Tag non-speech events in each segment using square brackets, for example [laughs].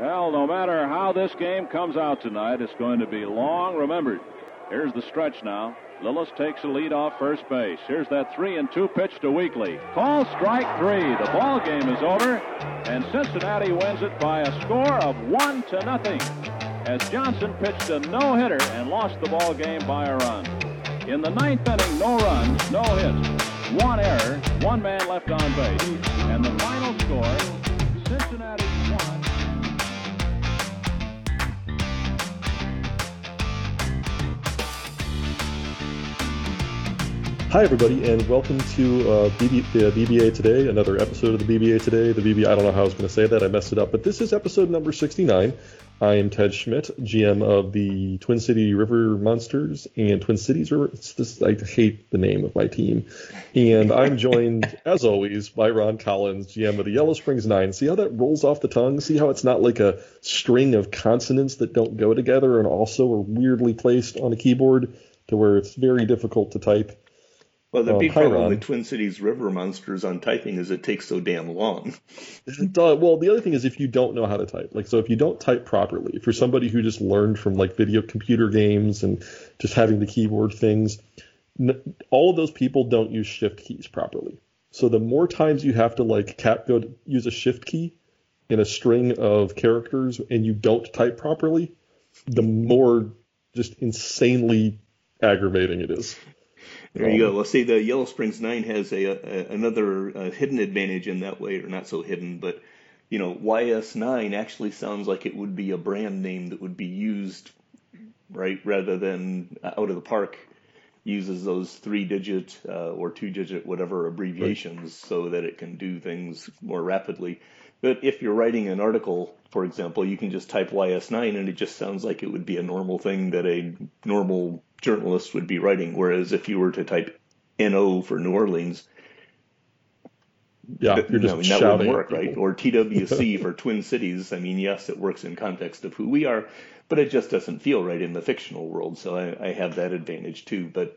Well, no matter how this game comes out tonight, it's going to be long remembered. Here's the stretch now. Lillis takes a lead off first base. Here's that three and two pitch to Weekly. Call strike three. The ball game is over, and Cincinnati wins it by a score of one to nothing. As Johnson pitched a no hitter and lost the ball game by a run. In the ninth inning, no runs, no hits, one error, one man left on base, and the final score: Cincinnati Hi, everybody, and welcome to uh, BB, uh, BBA Today, another episode of the BBA Today. The BBA, I don't know how I was going to say that, I messed it up, but this is episode number 69. I am Ted Schmidt, GM of the Twin City River Monsters and Twin Cities River. It's this, I hate the name of my team. And I'm joined, [laughs] as always, by Ron Collins, GM of the Yellow Springs Nine. See how that rolls off the tongue? See how it's not like a string of consonants that don't go together and also are weirdly placed on a keyboard to where it's very difficult to type? Well, the Um, big problem with Twin Cities River Monsters on typing is it takes so damn long. Well, the other thing is if you don't know how to type, like, so if you don't type properly, if you're somebody who just learned from like video computer games and just having the keyboard things, n- all of those people don't use shift keys properly. So the more times you have to like cap go to use a shift key in a string of characters and you don't type properly, the more just insanely aggravating it is. There you go. Let's say the Yellow Springs Nine has a, a another uh, hidden advantage in that way, or not so hidden, but you know, YS9 actually sounds like it would be a brand name that would be used, right, rather than out of the park uses those three-digit uh, or two-digit whatever abbreviations so that it can do things more rapidly. But if you're writing an article, for example, you can just type YS9 and it just sounds like it would be a normal thing that a normal journalist would be writing. Whereas if you were to type NO for New Orleans, Yeah, you're just I mean, that shouting. wouldn't work, right? Or TWC [laughs] for Twin Cities. I mean, yes, it works in context of who we are, but it just doesn't feel right in the fictional world. So I, I have that advantage too. But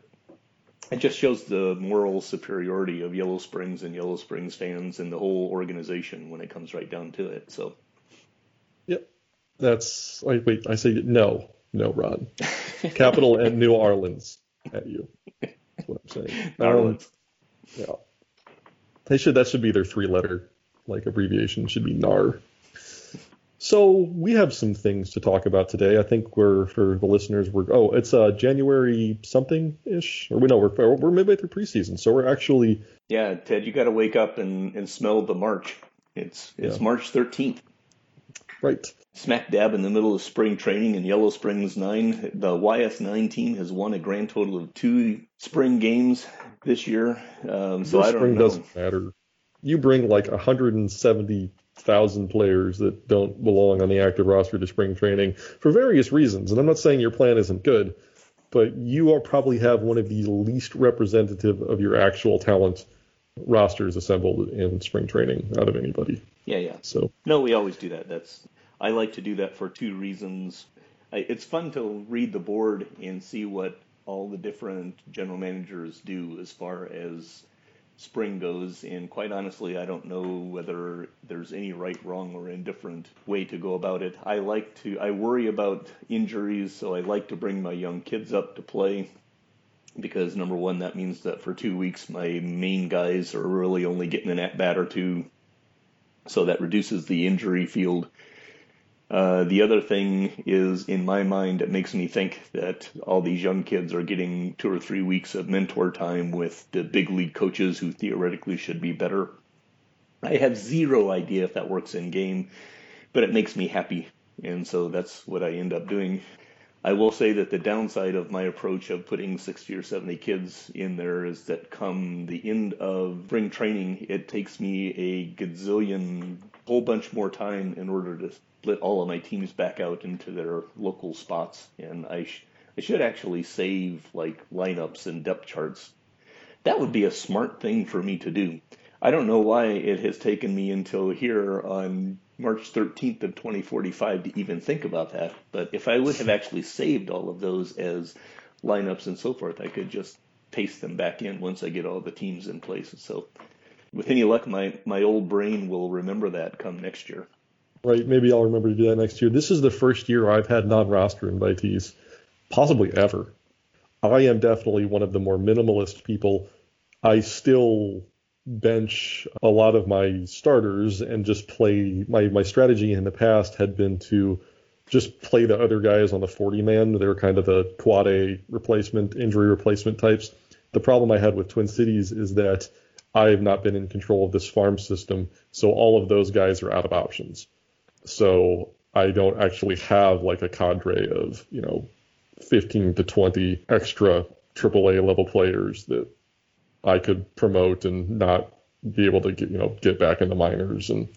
it just shows the moral superiority of Yellow Springs and Yellow Springs fans and the whole organization when it comes right down to it. So Yep. That's wait, wait, I say no. No, Rod. Capital and New Orleans at you. That's what I'm saying. Um, Orleans. yeah. They should that should be their three letter like abbreviation should be NAR. So we have some things to talk about today. I think we're for the listeners we're oh it's uh January something ish or we know we're we're midway through preseason so we're actually Yeah, Ted, you got to wake up and, and smell the March. It's it's Yeah. March 13th. Right Smack dab in the middle of spring training in Yellow Springs 9. The YS9 team has won a grand total of two spring games this year. Um, so This I don't spring know. doesn't matter. You bring like 170,000 players that don't belong on the active roster to spring training for various reasons. And I'm not saying your plan isn't good, but you are probably have one of the least representative of your actual talent rosters assembled in spring training out of anybody. Yeah, yeah. So No, we always do that. That's I like to do that for two reasons. I, it's fun to read the board and see what all the different general managers do as far as spring goes. And quite honestly, I don't know whether there's any right, wrong, or indifferent way to go about it. I like to. I worry about injuries, so I like to bring my young kids up to play. Because number one, that means that for two weeks my main guys are really only getting an at bat or two so that reduces the injury field. Uh, the other thing is, in my mind, it makes me think that all these young kids are getting two or three weeks of mentor time with the big league coaches who theoretically should be better. I have zero idea if that works in game, but it makes me happy, and so that's what I end up doing. I will say that the downside of my approach of putting 60 or 70 kids in there is that come the end of spring training, it takes me a gazillion, whole bunch more time in order to split all of my teams back out into their local spots. And I, sh- I should actually save like lineups and depth charts. That would be a smart thing for me to do. I don't know why it has taken me until here on March 13th of 2045 to even think about that. But if I would have actually saved all of those as lineups and so forth, I could just paste them back in once I get all the teams in place. So with any luck, my, my old brain will remember that come next year. Right. Maybe I'll remember to do that next year. This is the first year I've had non-roster invitees, possibly ever. I am definitely one of the more minimalist people. I still bench a lot of my starters and just play my my strategy in the past had been to just play the other guys on the 40 man. They're kind of the quad A replacement, injury replacement types. The problem I had with Twin Cities is that I have not been in control of this farm system, so all of those guys are out of options. So I don't actually have like a cadre of, you know, 15 to 20 extra AAA level players that I could promote and not be able to get, you know, get back into minors. And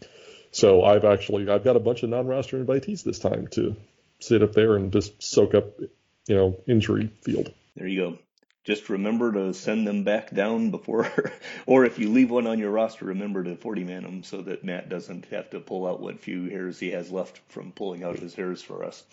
so I've actually, I've got a bunch of non-roster invitees this time to sit up there and just soak up, you know, injury field. There you go. Just remember to send them back down before, [laughs] or if you leave one on your roster, remember to 40 man them so that Matt doesn't have to pull out what few hairs he has left from pulling out his hairs for us.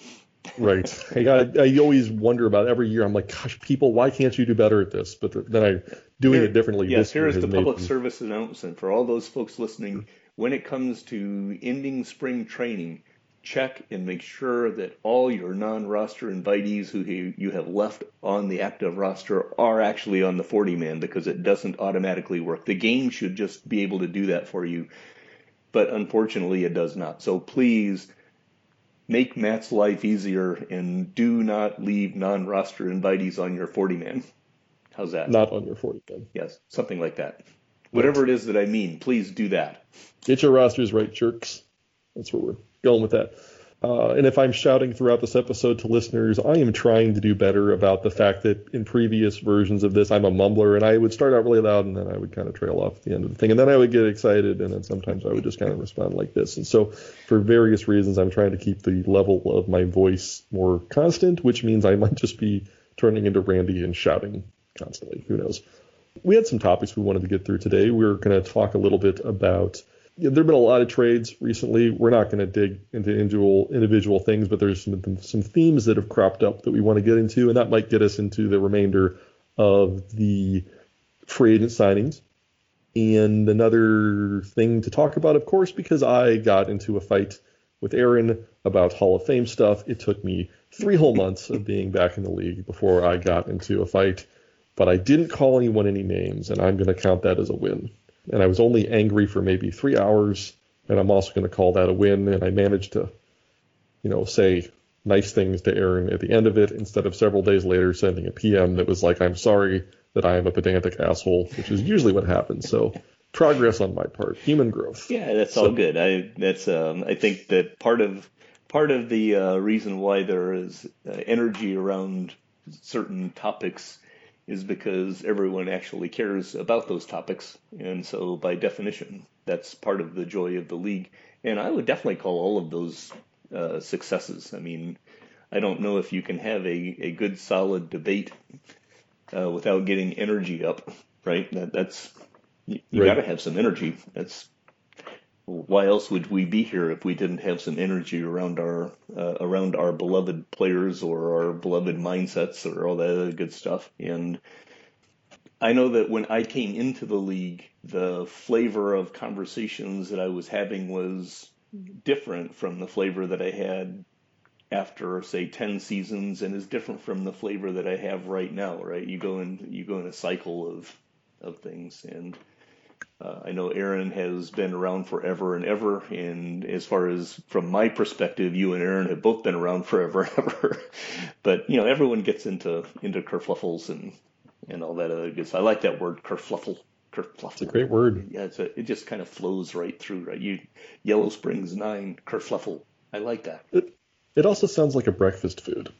right. I, got, I always wonder about every year. I'm like, gosh, people, why can't you do better at this? But then I doing Here, it differently. Yes, here is the public service announcement for all those folks listening. When it comes to ending spring training, check and make sure that all your non-roster invitees who you have left on the active roster are actually on the 40 man because it doesn't automatically work. The game should just be able to do that for you, but unfortunately it does not. So please make Matt's life easier and do not leave non-roster invitees on your 40 man. How's that? Not on your 40 man. Yes, something like that. Whatever it is that I mean, please do that. Get your rosters right, jerks. That's where we're going with that. Uh, and if I'm shouting throughout this episode to listeners, I am trying to do better about the fact that in previous versions of this, I'm a mumbler and I would start out really loud and then I would kind of trail off at the end of the thing. And then I would get excited and then sometimes I would just kind of respond like this. And so for various reasons, I'm trying to keep the level of my voice more constant, which means I might just be turning into Randy and shouting constantly. Who knows? We had some topics we wanted to get through today. We are going to talk a little bit about there have been a lot of trades recently. We're not going to dig into individual individual things, but there's some some themes that have cropped up that we want to get into, and that might get us into the remainder of the free agent signings. And another thing to talk about, of course, because I got into a fight with Aaron about Hall of Fame stuff. It took me three whole months of being back in the league before I got into a fight, but I didn't call anyone any names, and I'm going to count that as a win and I was only angry for maybe three hours, and I'm also going to call that a win. And I managed to, you know, say nice things to Aaron at the end of it instead of several days later sending a PM that was like, "I'm sorry that I am a pedantic asshole," which is usually what happens. So progress on my part, human growth. Yeah, that's so, all good. I that's um, I think that part of part of the uh, reason why there is uh, energy around certain topics is because everyone actually cares about those topics. And so, by definition, that's part of the joy of the league. And I would definitely call all of those uh, successes. I mean, I don't know if you can have a, a good, solid debate uh, without getting energy up, right? That, that's you, you right. got to have some energy. That's why else would we be here if we didn't have some energy around our uh, around our beloved players or our beloved mindsets or all that other good stuff? And I know that when I came into the league, the flavor of conversations that I was having was different from the flavor that I had after say 10 seasons and is different from the flavor that I have right now, right? You go in you go in a cycle of of things and uh, I know Aaron has been around forever and ever, and as far as from my perspective, you and Aaron have both been around [laughs] forever and ever. but you know, everyone gets into into kerfluffles and and all that other good stuff. I like that word kerfluffle. Kerfluffle. It's a great word. Yeah, it's a, it just kind of flows right through. Right, you Yellow Springs Nine kerfluffle. I like that. It, it also sounds like a breakfast food.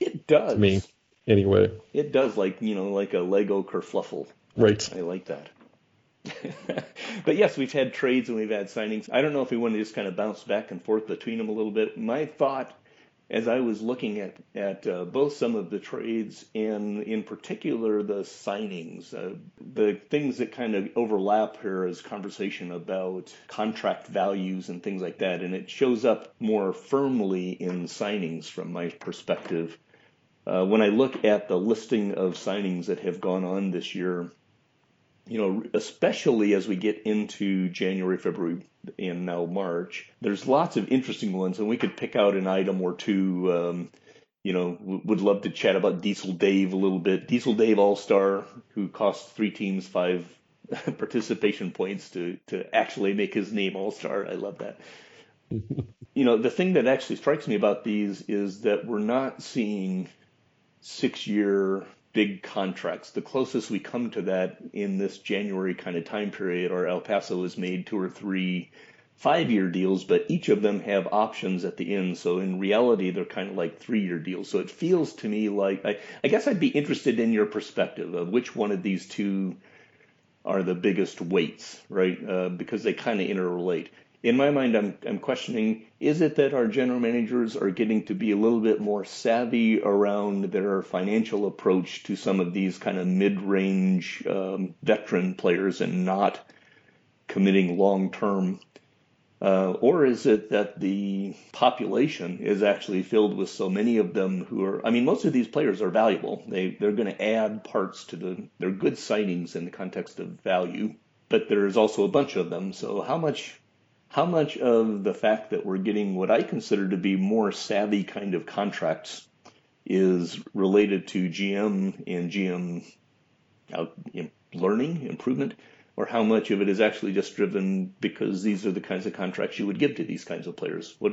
It does. To me, anyway. It does, like you know, like a Lego kerfluffle. Right. I like that. But yes, we've had trades and we've had signings. I don't know if we want to just kind of bounce back and forth between them a little bit. My thought, as I was looking at at uh, both some of the trades and in particular the signings, uh, the things that kind of overlap here is conversation about contract values and things like that, and it shows up more firmly in signings from my perspective. Uh, when I look at the listing of signings that have gone on this year, you know, especially as we get into January, February, and now March, there's lots of interesting ones, and we could pick out an item or two. Um, you know, would love to chat about Diesel Dave a little bit. Diesel Dave All Star, who cost three teams five [laughs] participation points to to actually make his name All Star. I love that. [laughs] you know, the thing that actually strikes me about these is that we're not seeing six year big contracts. The closest we come to that in this January kind of time period, or El Paso has made two or three five year deals, but each of them have options at the end. So in reality, they're kind of like three year deals. So it feels to me like I, I guess I'd be interested in your perspective of which one of these two are the biggest weights, right? Uh, because they kind of interrelate. In my mind, I'm, I'm questioning is it that our general managers are getting to be a little bit more savvy around their financial approach to some of these kind of mid range um, veteran players and not committing long term uh, or is it that the population is actually filled with so many of them who are, I mean, most of these players are valuable. They, they're going to add parts to the, they're good signings in the context of value, but there's also a bunch of them. So how much, how much of the fact that we're getting what I consider to be more savvy kind of contracts is related to GM and GM out, uh, you know, learning, improvement, or how much of it is actually just driven because these are the kinds of contracts you would give to these kinds of players? What,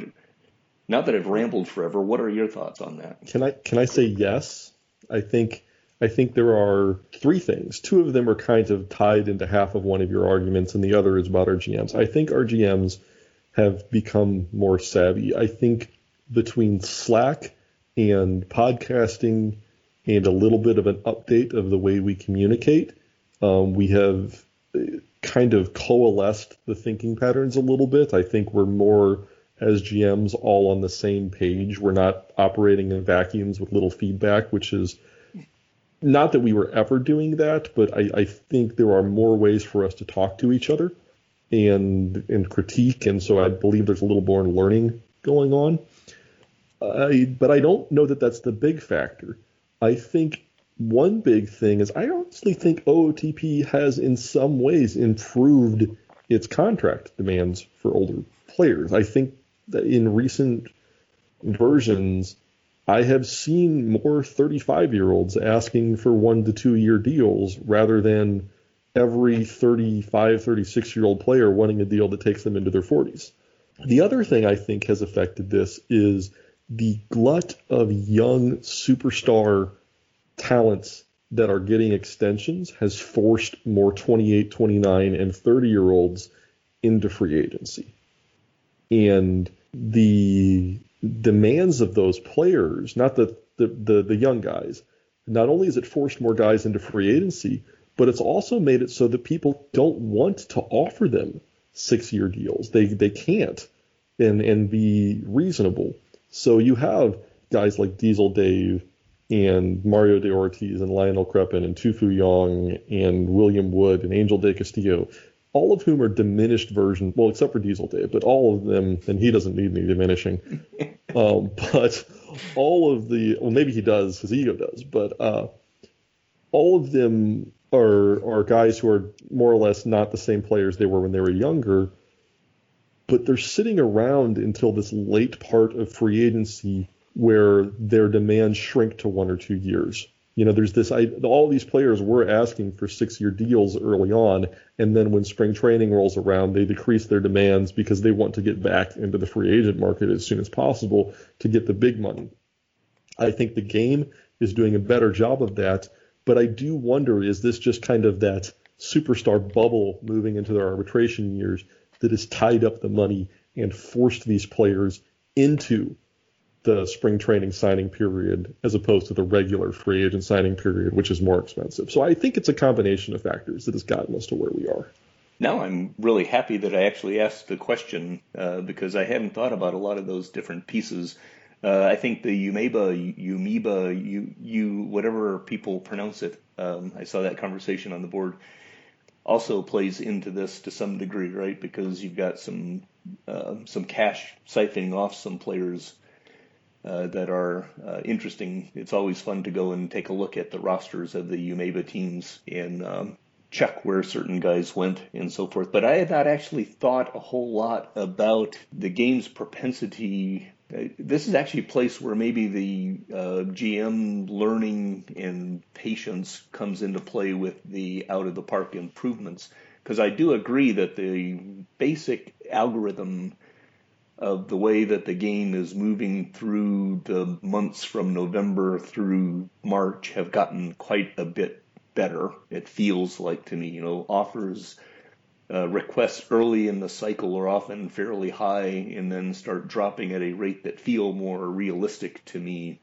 now that I've rambled forever, what are your thoughts on that? Can I can I say yes? I think I think there are three things. Two of them are kind of tied into half of one of your arguments, and the other is about our GMs. I think our GMs have become more savvy. I think between Slack and podcasting and a little bit of an update of the way we communicate, um, we have kind of coalesced the thinking patterns a little bit. I think we're more as GMs all on the same page. We're not operating in vacuums with little feedback, which is not that we were ever doing that, but I, I think there are more ways for us to talk to each other and and critique, and so I believe there's a little more learning going on. I, but I don't know that that's the big factor. I think one big thing is I honestly think OOTP has in some ways improved its contract demands for older players. I think that in recent versions, I have seen more 35 year olds asking for one to two year deals rather than every 35, 36 year old player wanting a deal that takes them into their 40s. The other thing I think has affected this is the glut of young superstar talents that are getting extensions has forced more 28, 29, and 30 year olds into free agency. And the demands of those players, not the, the, the, the young guys, not only has it forced more guys into free agency, but it's also made it so that people don't want to offer them six year deals. They they can't and and be reasonable. So you have guys like Diesel Dave and Mario de Ortiz and Lionel Crepin and Tu-Fu Young and William Wood and Angel de Castillo, all of whom are diminished versions, well, except for Diesel Dave, but all of them, and he doesn't need any diminishing. [laughs] um, but all of the, well, maybe he does, his ego does, but uh, all of them are are guys who are more or less not the same players they were when they were younger, but they're sitting around until this late part of free agency where their demands shrink to one or two years. You know, there's this, I, all these players were asking for six year deals early on. And then when spring training rolls around, they decrease their demands because they want to get back into the free agent market as soon as possible to get the big money. I think the game is doing a better job of that. But I do wonder, is this just kind of that superstar bubble moving into their arbitration years that has tied up the money and forced these players into the spring training signing period as opposed to the regular free agent signing period, which is more expensive. So I think it's a combination of factors that has gotten us to where we are. Now I'm really happy that I actually asked the question uh, because I hadn't thought about a lot of those different pieces. Uh, I think the Umeba, Umeba, you, you, whatever people pronounce it, um, I saw that conversation on the board, also plays into this to some degree, right? Because you've got some uh, some cash siphoning off some players uh, that are uh, interesting. It's always fun to go and take a look at the rosters of the UMEBA teams and um, check where certain guys went and so forth. But I had not actually thought a whole lot about the game's propensity. This is actually a place where maybe the uh, GM learning and patience comes into play with the out of the park improvements. Because I do agree that the basic algorithm of the way that the game is moving through the months from November through March have gotten quite a bit better. It feels like to me, you know, offers uh, requests early in the cycle are often fairly high and then start dropping at a rate that feel more realistic to me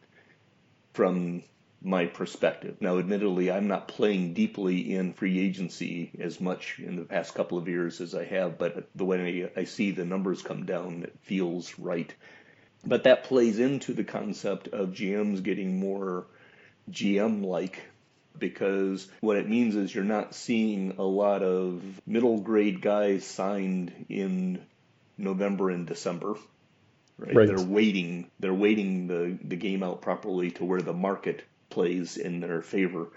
from my perspective. Now, admittedly, I'm not playing deeply in free agency as much in the past couple of years as I have, but the way I see the numbers come down, it feels right. But that plays into the concept of GMs getting more GM like because what it means is you're not seeing a lot of middle grade guys signed in November and December. Right? right. They're waiting. They're waiting the, the game out properly to where the market plays in their favor,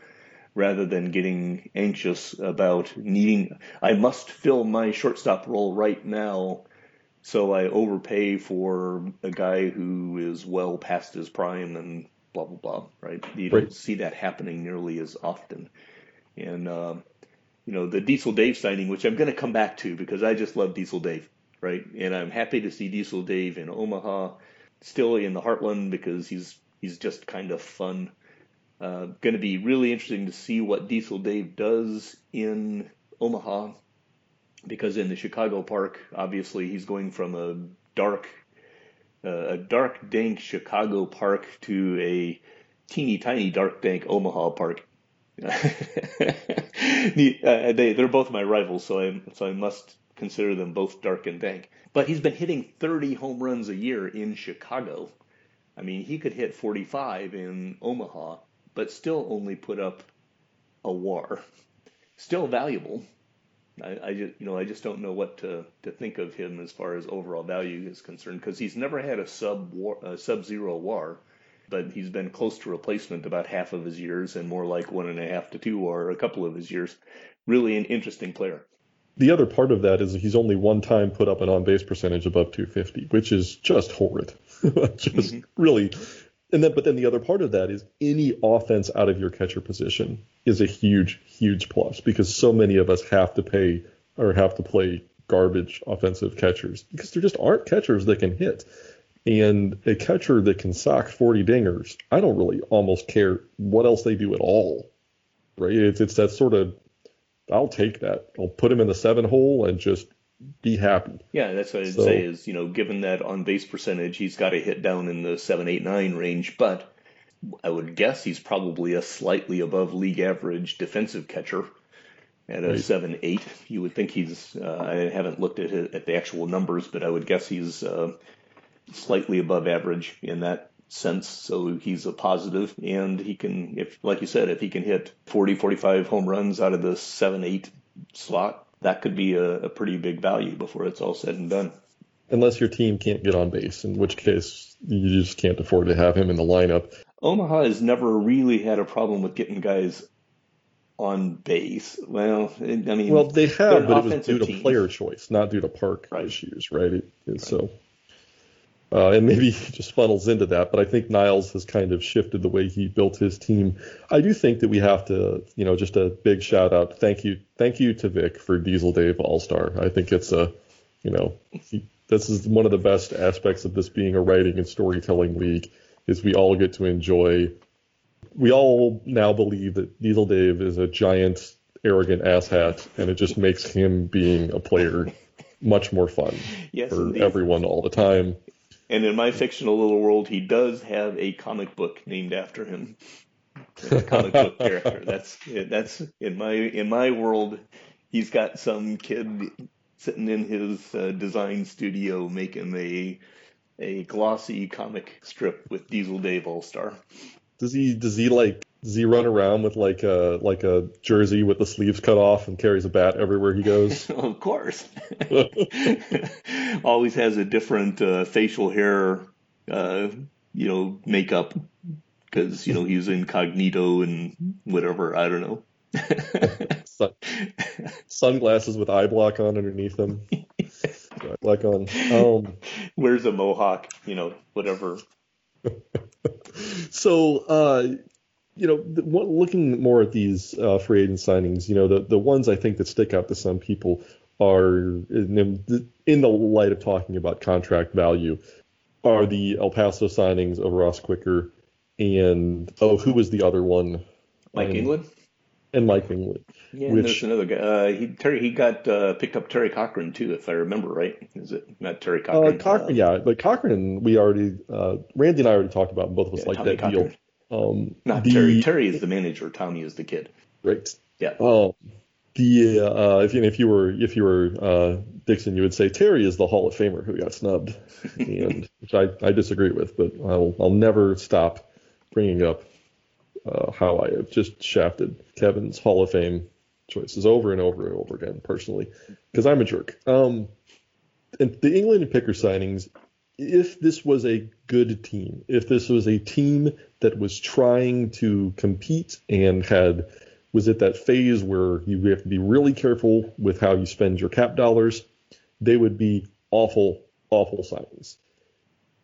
rather than getting anxious about needing. I must fill my shortstop role right now, so I overpay for a guy who is well past his prime and blah blah blah. Right? You don't see that happening nearly as often, and uh, you know the Diesel Dave signing, which I'm going to come back to because I just love Diesel Dave, right? And I'm happy to see Diesel Dave in Omaha, still in the Heartland because he's he's just kind of fun. Uh, going to be really interesting to see what Diesel Dave does in Omaha because in the Chicago park, obviously he's going from a dark uh, a dark, dank Chicago park to a teeny tiny, dark, dank Omaha park. [laughs] uh, they they're both my rivals, so I so I must consider them both dark and dank. But he's been hitting 30 home runs a year in Chicago. I mean, he could hit 45 in Omaha, but still only put up a WAR. Still valuable, I, I just you know I just don't know what to, to think of him as far as overall value is concerned because he's never had a sub war, a sub zero WAR, but he's been close to replacement about half of his years and more like one and a half to two WAR a couple of his years. Really an interesting player. The other part of that is he's only one time put up an on base percentage above 250, which is just horrid. [laughs] just mm-hmm. really and then but then the other part of that is any offense out of your catcher position is a huge huge plus because so many of us have to pay or have to play garbage offensive catchers because there just aren't catchers that can hit. And a catcher that can sock 40 dingers i don't really almost care what else they do at all right? It's, it's that sort of i'll take that. I'll put him in the seven hole and just be happy. Yeah, that's what I'd so, say is, you know, given that on base percentage, he's got to hit down in the seven, eight, nine range, but I would guess he's probably a slightly above league average defensive catcher at a right. seven, eight. You would think he's. Uh, I haven't looked at it, at the actual numbers, but I would guess he's uh, slightly above average in that sense. So he's a positive, and he can, if like you said, if he can hit 40, 45 home runs out of the seven, eight slot, that could be a, a pretty big value before it's all said and done. Unless your team can't get on base, in which case you just can't afford to have him in the lineup. Omaha has never really had a problem with getting guys on base. Well, I mean, well, they have, but it was due to team. player choice, not due to park right. issues, right? It, right. So, uh, and maybe [laughs] he just funnels into that. But I think Niles has kind of shifted the way he built his team. I do think that we have to, you know, just a big shout out. Thank you, thank you to Vic for Diesel Dave All Star. I think it's a, you know, he, this is one of the best aspects of this being a writing and storytelling league is we all get to enjoy. We all now believe that Diesel Dave is a giant, arrogant asshat, and it just makes him being a player much more fun yes, for indeed. everyone all the time. And in my fictional little world, he does have a comic book named after him. A comic book [laughs] character. That's that's in my in my world. He's got some kid sitting in his uh, design studio making a a glossy comic strip with Diesel Dave All Star. Does he does he like does he run around with like a like a jersey with the sleeves cut off and carries a bat everywhere he goes? [laughs] of course. [laughs] Always has a different uh, facial hair, uh, you know, makeup because you know he's incognito and whatever. I don't know. [laughs] Sun, sunglasses with eye block on underneath them. eye block on. Um, Wears a mohawk, you know, whatever. so, uh, you know, the, looking more at these uh, free agent signings, you know, the, the ones I think that stick out to some people are, in, in the light of talking about contract value, are the El Paso signings of Ross Quicker and, oh, who was the other one? Mike Um, England? And Mike England. Yeah, which- there's another guy. Uh, he Terry he got uh, picked up Terry Cochran too, if I remember right. Is it not Terry Uh, Cochran? Cochran, yeah, but Cochran, we already, uh, Randy and I already talked about. Both of us Yeah, like Tommy that Cochran. deal. Um, Not the, Terry. Terry is the manager. Tommy is the kid. Right. Yeah. Um, the uh, if you if you were if you were uh, Dixon, you would say Terry is the Hall of Famer who got snubbed, and [laughs] which I, I disagree with, but I'll I'll never stop bringing up uh, how I have just shafted Kevin's Hall of Fame choices over and over and over again personally because I'm a jerk. Um, and the England and Picker signings, if this was a good team, if this was a team that was trying to compete and had was at that phase where you have to be really careful with how you spend your cap dollars, they would be awful, awful signings.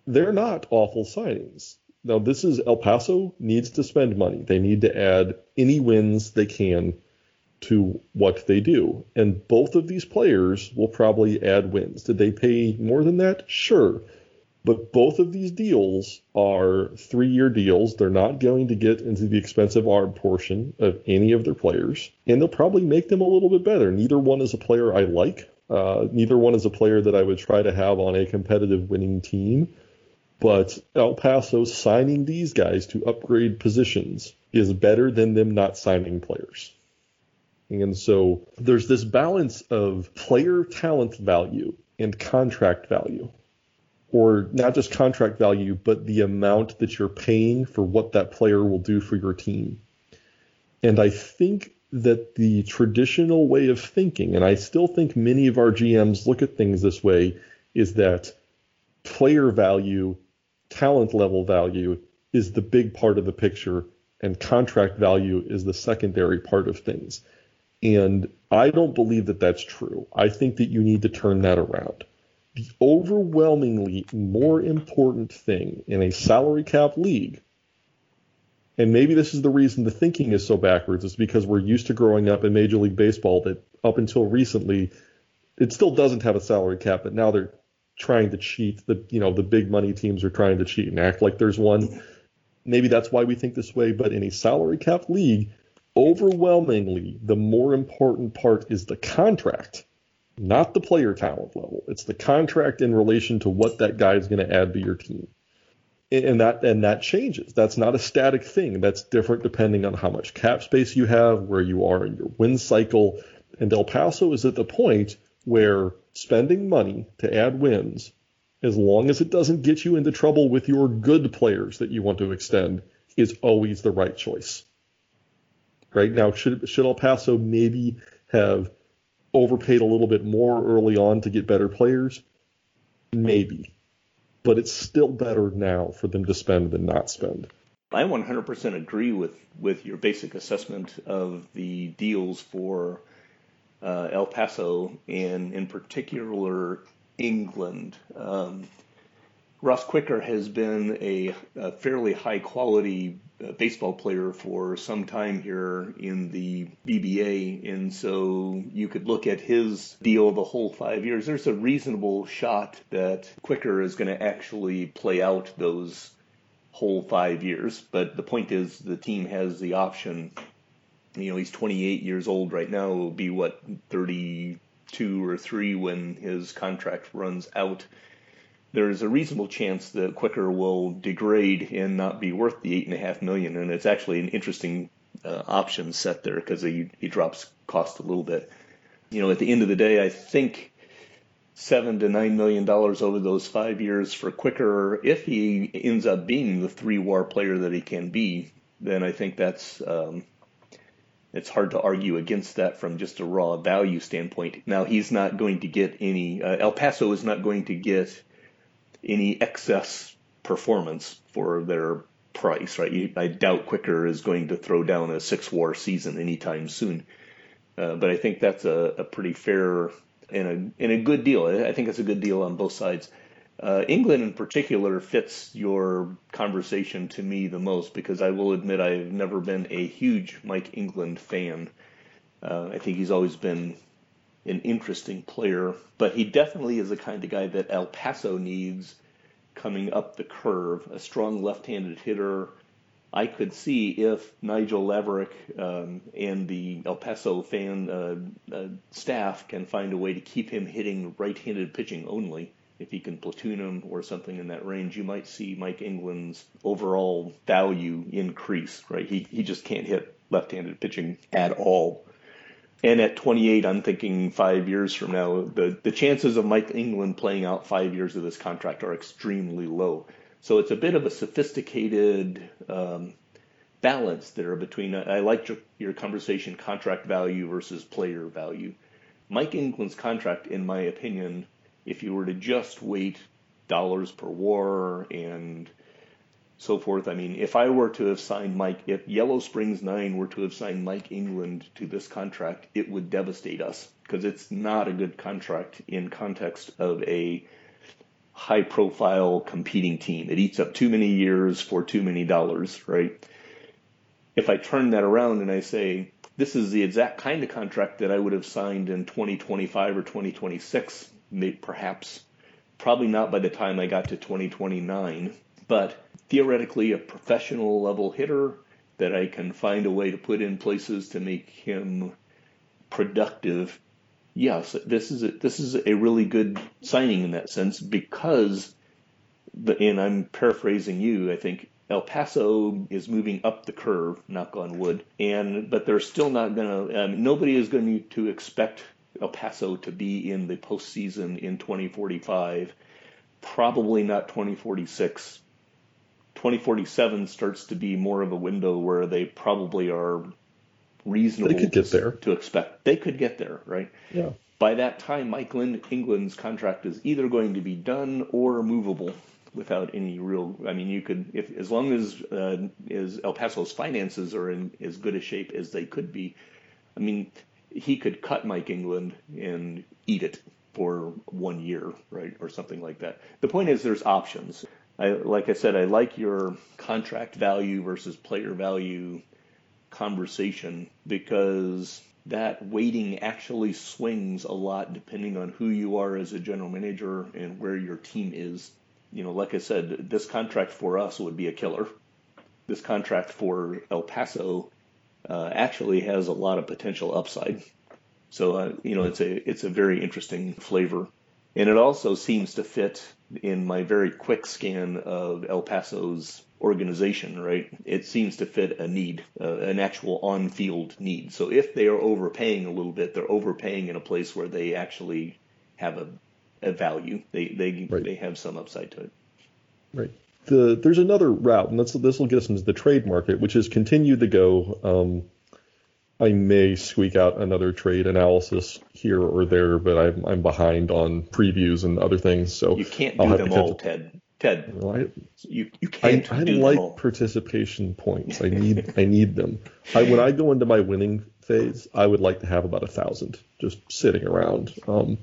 They're not awful signings. Now, this is El Paso needs to spend money. They need to add any wins they can to what they do. And both of these players will probably add wins. Did they pay more than that? Sure. But both of these deals are three year deals. They're not going to get into the expensive arb portion of any of their players, and they'll probably make them a little bit better. Neither one is a player I like. Uh, neither one is a player that I would try to have on a competitive winning team. But El Paso signing these guys to upgrade positions is better than them not signing players. And so there's this balance of player talent value and contract value or not just contract value, but the amount that you're paying for what that player will do for your team. And I think that the traditional way of thinking, and I still think many of our GMs look at things this way, is that player value, talent level value is the big part of the picture, and contract value is the secondary part of things. And I don't believe that that's true. I think that you need to turn that around the overwhelmingly more important thing in a salary cap league, and maybe this is the reason the thinking is so backwards, is because we're used to growing up in Major League Baseball that up until recently, it still doesn't have a salary cap, but now they're trying to cheat. The you know the big money teams are trying to cheat and act like there's one. Maybe that's why we think this way, but in a salary cap league, overwhelmingly the more important part is the contract not the player talent level. It's the contract in relation to what that guy is going to add to your team. And that and that changes. That's not a static thing. That's different depending on how much cap space you have, where you are in your win cycle. And El Paso is at the point where spending money to add wins, as long as it doesn't get you into trouble with your good players that you want to extend, is always the right choice. Right now, should should El Paso maybe have overpaid a little bit more early on to get better players? Maybe. But it's still better now for them to spend than not spend. I 100% agree with, with your basic assessment of the deals for uh, El Paso and, in particular, England. Um, Ross Quicker has been a, a fairly high quality baseball player for some time here in the BBA, and so you could look at his deal the whole five years. There's a reasonable shot that Quicker is going to actually play out those whole five years, but the point is the team has the option. You know, he's 28 years old right now. Will be what 32 or three when his contract runs out there's a reasonable chance that Quicker will degrade and not be worth the eight and a half million. And it's actually an interesting uh, option set there because he he drops cost a little bit. You know, at the end of the day, I think seven to nine million dollars over those five years for Quicker, if he ends up being the three WAR player that he can be, then I think that's um, it's hard to argue against that from just a raw value standpoint. Now he's not going to get any. Uh, El Paso is not going to get any excess performance for their price, right? I doubt Quicker is going to throw down a six war season anytime soon. Uh, but I think that's a, a pretty fair and a, and a good deal. I think it's a good deal on both sides. Uh, England in particular fits your conversation to me the most because I will admit I've never been a huge Mike England fan. Uh, I think he's always been an interesting player, but he definitely is the kind of guy that El Paso needs coming up the curve. A strong left-handed hitter. I could see if Nigel Laverick um, and the El Paso fan uh, uh, staff can find a way to keep him hitting right-handed pitching only if he can platoon him or something in that range, you might see Mike England's overall value increase, right? He, he just can't hit left handed pitching at all. And at 28, I'm thinking five years from now, the, the chances of Mike England playing out five years of this contract are extremely low. So it's a bit of a sophisticated um, balance there between, I like your, your conversation, contract value versus player value. Mike England's contract, in my opinion, if you were to just weight dollars per war and so forth. I mean, if I were to have signed Mike, if Yellow Springs 9 were to have signed Mike England to this contract, it would devastate us because it's not a good contract in context of a high profile competing team. It eats up too many years for too many dollars, right? If I turn that around and I say, this is the exact kind of contract that I would have signed in 2025 or 2026, maybe perhaps probably not by the time I got to 2029, but theoretically a professional level hitter that I can find a way to put in places to make him productive. Yes, this is a, this is a really good signing in that sense because the, and I'm paraphrasing you, I think El Paso is moving up the curve, knock on wood, and but they're still not going to. Um, nobody is going to expect El Paso to be in the postseason in 2045. Probably not 2046. 2047 starts to be more of a window where they probably are reasonable they could get there. to expect. They could get there, right? Yeah. By that time, Mike Lind- England's contract is either going to be done or movable without any real. I mean, you could, if as long as uh, as El Paso's finances are in as good a shape as they could be. I mean, he could cut Mike England and eat it for one year, right, or something like that. The point is, there's options. I, like I said, I like your contract value versus player value conversation because that weighting actually swings a lot depending on who you are as a general manager and where your team is. You know, like I said, this contract for us would be a killer. This contract for El Paso uh, actually has a lot of potential upside. So uh, you know, it's a it's a very interesting flavor, and it also seems to fit in my very quick scan of El Paso's organization. Right, it seems to fit a need, uh, an actual on-field need. So if they are overpaying a little bit, they're overpaying in a place where they actually have a, a value. They they right. they have some upside to it. Right the there's another route, and this this will get us into the trade market, which is continue to go. Um, I may squeak out another trade analysis here or there, but I'm I'm behind on previews and other things, so you can't do them all, Ted. Ted, well, I, you you can't. I, I do like them all. participation points. I [laughs] need I need them. I, when I go into my winning phase, I would like to have about a thousand just sitting around. Um,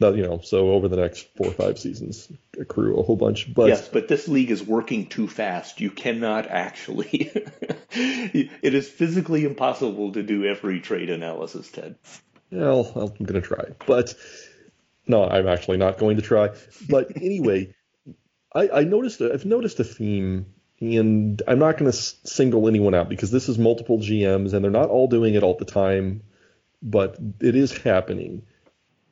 you know, so over the next four or five seasons, accrue a whole bunch. But yes, but this league is working too fast. You cannot actually. [laughs] it is physically impossible to do every trade analysis, Ted. Well, I'm going to try, but no, I'm actually not going to try. But anyway, [laughs] I, I noticed I've noticed a theme and I'm not going to single anyone out because this is multiple GMs and they're not all doing it all the time, but it is happening.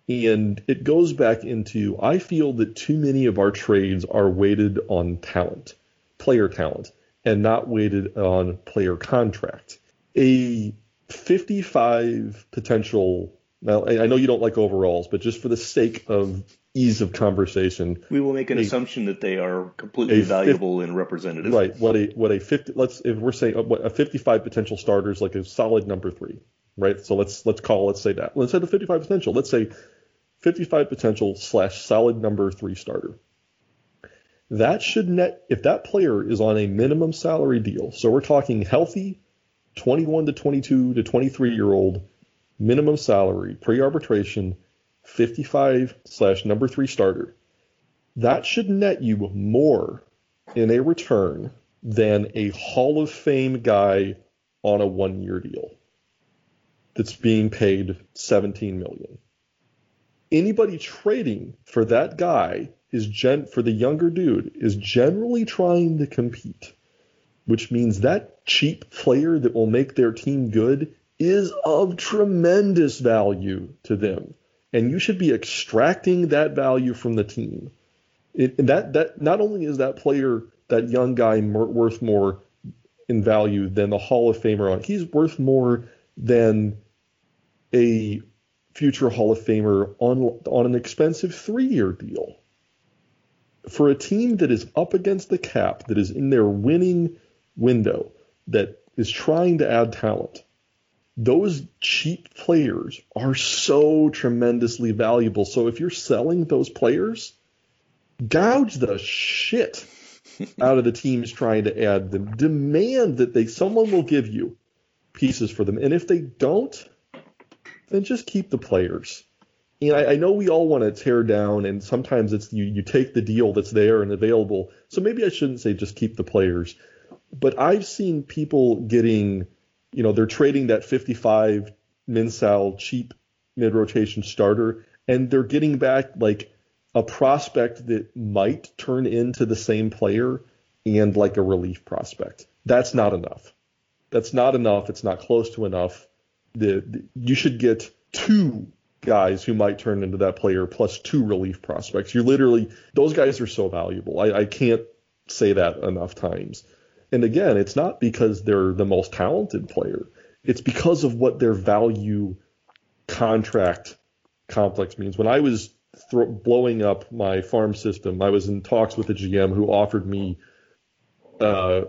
And it goes back into I feel that too many of our trades are weighted on talent, player talent, and not weighted on player contract. A 55 potential. Now, I know you don't like overalls, but just for the sake of ease of conversation, we will make an a, assumption that they are completely valuable 50, and representative. Right. What a what a 50. Let's if we're saying uh, what a 55 potential starters like a solid number three. Right. So let's let's call let's say that. Let's say the 55 potential. Let's say 55 potential slash solid number three starter. that should net if that player is on a minimum salary deal. So we're talking healthy 21 to 22 to 23 year old minimum salary pre arbitration 55 slash number three starter. That should net you more in a return than a Hall of Fame guy on a one year deal that's being paid 17 million. Anybody trading for that guy is gen for the younger dude is generally trying to compete, which means that cheap player that will make their team good is of tremendous value to them. And you should be extracting that value from the team. It, and that that not only is that player that young guy worth more in value than the Hall of Famer on. He's worth more than a future Hall of Famer on on an expensive three year deal. For a team that is up against the cap, that is in their winning window, that is trying to add talent, those cheap players are so tremendously valuable. So if you're selling those players, gouge the shit [laughs] out of the teams trying to add them. Demand that they someone will give you pieces for them, and if they don't, then just keep the players. I, I know we all want to tear down, and sometimes it's you you take the deal that's there and available. So maybe I shouldn't say just keep the players, but I've seen people getting, you know, they're trading that 55 Minsal cheap mid rotation starter, and they're getting back like a prospect that might turn into the same player and like a relief prospect. That's not enough. That's not enough. It's not close to enough. The, the, you should get two guys who might turn into that player plus two relief prospects. You're literally those guys are so valuable. I, I can't say that enough times. And again, it's not because they're the most talented player. It's because of what their value contract complex means. When I was thro- blowing up my farm system. I was in talks with a GM who offered me uh,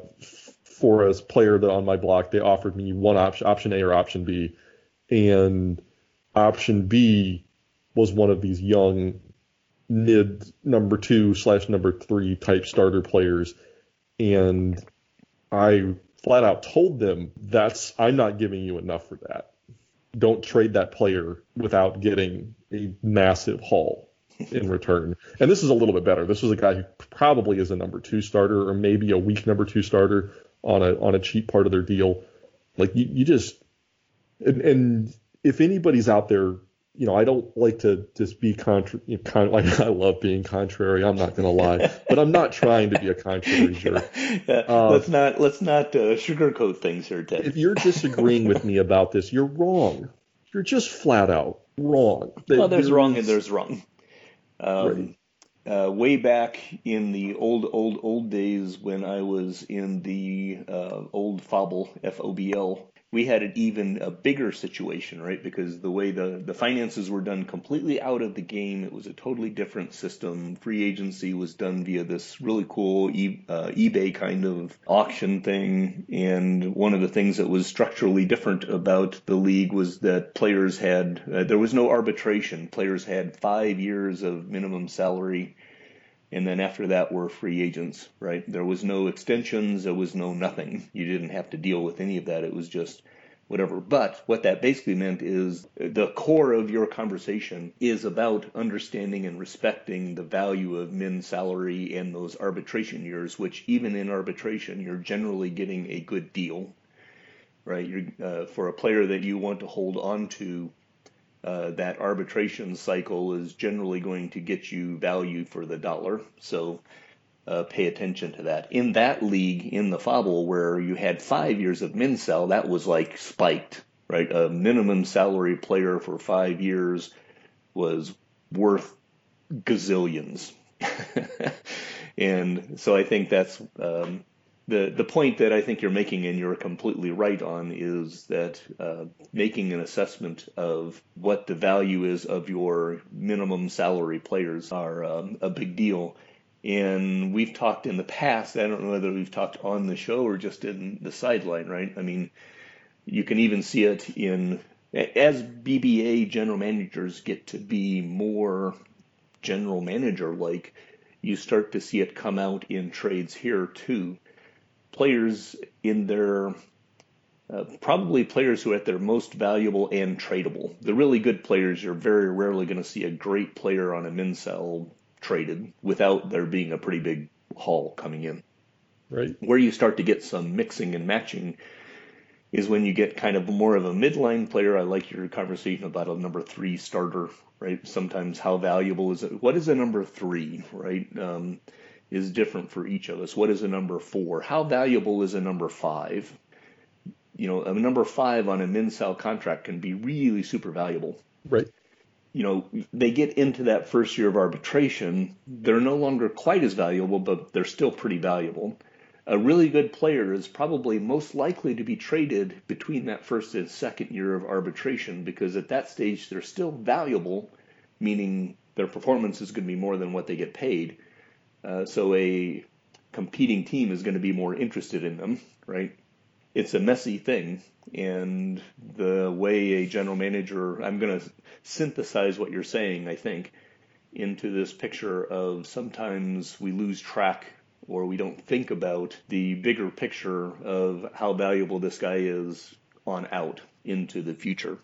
for a player that on my block they offered me one option, option A or option B, and option B was one of these young mid number two slash number three type starter players, and I flat out told them that's I'm not giving you enough for that. Don't trade that player without getting a massive haul in return. And this is a little bit better. This was a guy who probably is a number two starter or maybe a weak number two starter on a on a cheap part of their deal. Like you, you just and, and if anybody's out there, you know, I don't like to just be contra. You know, con- [laughs] like I love being contrary. I'm not going to lie, but I'm not trying to be a contrary jerk. [laughs] Yeah, uh, let's not let's not uh, sugarcoat things here, Ted. If you're disagreeing with me about this, you're wrong. You're just flat out wrong. Well, there's wrong and there's wrong. Um, right. Uh, way back in the old, old, old days when I was in the uh, old Fobble, F O B L we had an even a bigger situation, right? Because the way the, the finances were done completely out of the game, it was a totally different system. Free agency was done via this really cool e, uh, eBay kind of auction thing. And one of the things that was structurally different about the league was that players had, uh, there was no arbitration. Players had five years of minimum salary and then after that were free agents, right? There was no extensions, there was no nothing. You didn't have to deal with any of that. It was just whatever. But what that basically meant is the core of your conversation is about understanding and respecting the value of min salary and those arbitration years, which even in arbitration, you're generally getting a good deal, right? Uh, for a player that you want to hold on to uh, that arbitration cycle is generally going to get you value for the dollar. So uh, pay attention to that. In that league, in the Fable, where you had five years of min sal, that was like spiked, right? A minimum salary player for five years was worth gazillions. [laughs] and so I think that's um, the the point that I think you're making, and you're completely right on, is that uh, making an assessment of what the value is of your minimum salary players are um, a big deal. And we've talked in the past. I don't know whether we've talked on the show or just in the sideline, right? I mean, you can even see it in as BBA general managers get to be more general manager like you start to see it come out in trades here too. Players in their uh, probably players who are at their most valuable and tradable. The really good players, you're very rarely going to see a great player on a min sal traded without there being a pretty big haul coming in. Right. Where you start to get some mixing and matching is when you get kind of more of a midline player. I like your conversation about a number three starter, right? Sometimes how valuable is it? What is a number three, right? Um, is different for each of us. What is a number four? How valuable is a number five? you know, a number five on a min sal contract can be really super valuable. Right. You know, they get into that first year of arbitration, they're no longer quite as valuable, but they're still pretty valuable. A really good player is probably most likely to be traded between that first and second year of arbitration because at that stage they're still valuable, meaning their performance is going to be more than what they get paid. Uh, so a competing team is going to be more interested in them, right? it's a messy thing. And the way a general manager, I'm going to synthesize what you're saying, I think, into this picture of sometimes we lose track or we don't think about the bigger picture of how valuable this guy is on out into the future.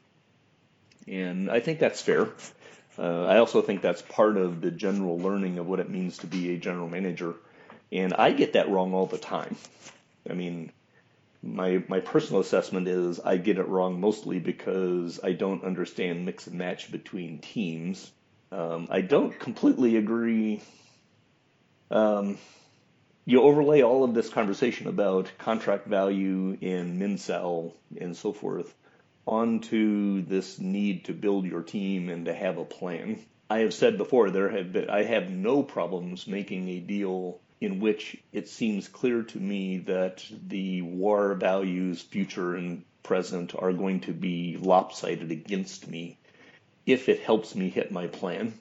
And I think that's fair. Uh, I also think that's part of the general learning of what it means to be a general manager. And I get that wrong all the time. I mean, my my personal assessment is I get it wrong mostly because I don't understand mix and match between teams. Um, I don't completely agree. Um, you overlay all of this conversation about contract value in Minsal and so forth onto this need to build your team and to have a plan. I have said before there have been I have no problems making a deal in which it seems clear to me that the WAR values, future and present, are going to be lopsided against me if it helps me hit my plan.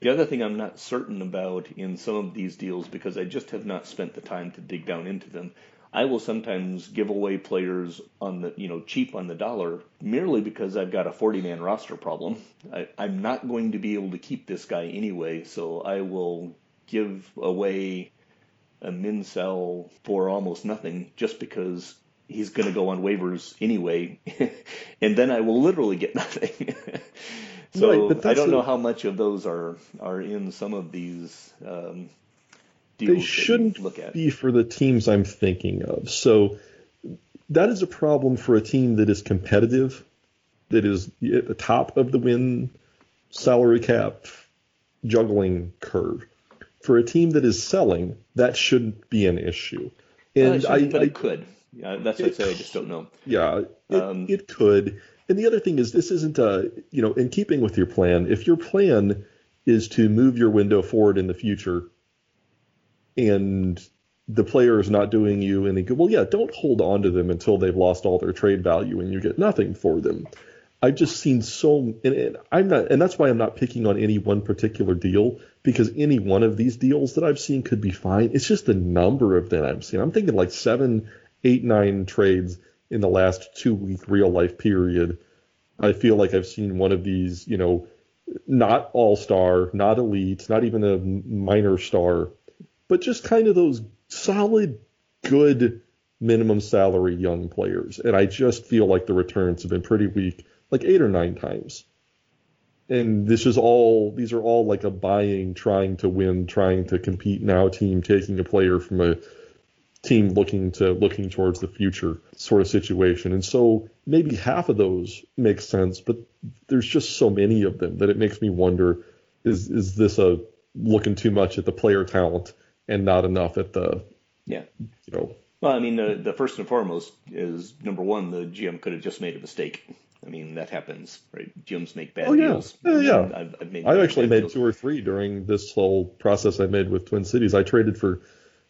The other thing I'm not certain about in some of these deals, because I just have not spent the time to dig down into them, I will sometimes give away players on the you know cheap on the dollar merely because I've got a 40 man roster problem. I, I'm not going to be able to keep this guy anyway, so I will give away a min sal for almost nothing just because he's going to go on waivers anyway, [laughs] and then I will literally get [laughs] nothing. [laughs] so right, I don't know how much of those are are in some of these um. They shouldn't look at. be for the teams I'm thinking of. So that is a problem for a team that is competitive, that is at the top of the win salary cap juggling curve for a team that is selling, that shouldn't be an issue. And well, I, but I, it could. Yeah, that's what I say. I just don't know. Yeah, it, um, it could. And the other thing is, this isn't a you know in keeping with your plan. If your plan is to move your window forward in the future, and the player is not doing you any good, well, yeah, don't hold on to them until they've lost all their trade value and you get nothing for them. I've just seen so, and, and, I'm not, and that's why I'm not picking on any one particular deal because any one of these deals that I've seen could be fine. It's just the number of them I've seen. I'm thinking like seven, eight, nine trades in the last two week real life period. I feel like I've seen one of these, you know, not all star, not elite, not even a minor star, but just kind of those solid, good minimum salary young players. And I just feel like the returns have been pretty weak like eight or nine times. And this is all, these are all like a buying, trying to win, trying to compete now team, taking a player from a team looking to, looking towards the future sort of situation. And so maybe half of those make sense, but there's just so many of them that it makes me wonder, is, is this a looking too much at the player talent and not enough at the, yeah, you know, well, I mean, the, the first and foremost is number one, the GM could have just made a mistake. I mean, that happens, right? GMs make bad oh, yeah. deals. Yeah, yeah. I've, I've, made I've actually made deals. two or three during this whole process I made with Twin Cities. I traded for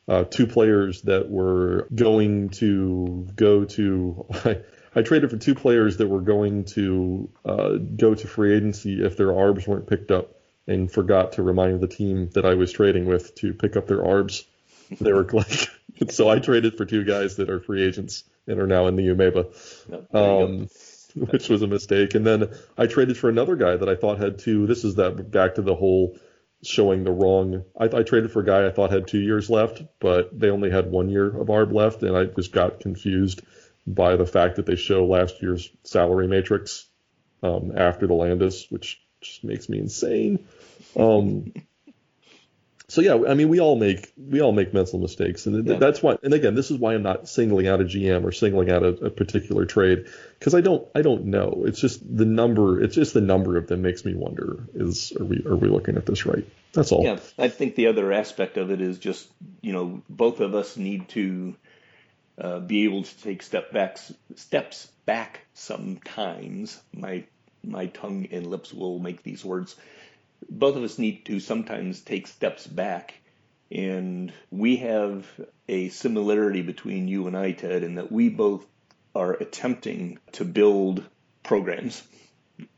uh, two players that were going to go to. [laughs] I, I traded for two players that were going to uh, go to free agency if their ARBs weren't picked up, and forgot to remind the team that I was trading with to pick up their ARBs. They were [laughs] like, so I traded for two guys that are free agents and are now in the UMEBA. um, [laughs] which was a mistake. And then I traded for another guy that I thought had two. This is that back to the whole showing the wrong. I, I traded for a guy I thought had two years left, but they only had one year of ARB left, and I just got confused by the fact that they show last year's salary matrix um, after the Landis, which just makes me insane. Um, so yeah, I mean, we all make we all make mental mistakes, and yeah. that's why. And again, this is why I'm not singling out a GM or singling out a, a particular trade because I don't I don't know. It's just the number. It's just the number of them makes me wonder: is are we are we looking at this right? That's all. Yeah, I think the other aspect of it is just you know both of us need to uh, be able to take step back steps back sometimes. My my tongue and lips will make these words both of us need to sometimes take steps back. And we have a similarity between you and I, Ted, in that we both are attempting to build programs,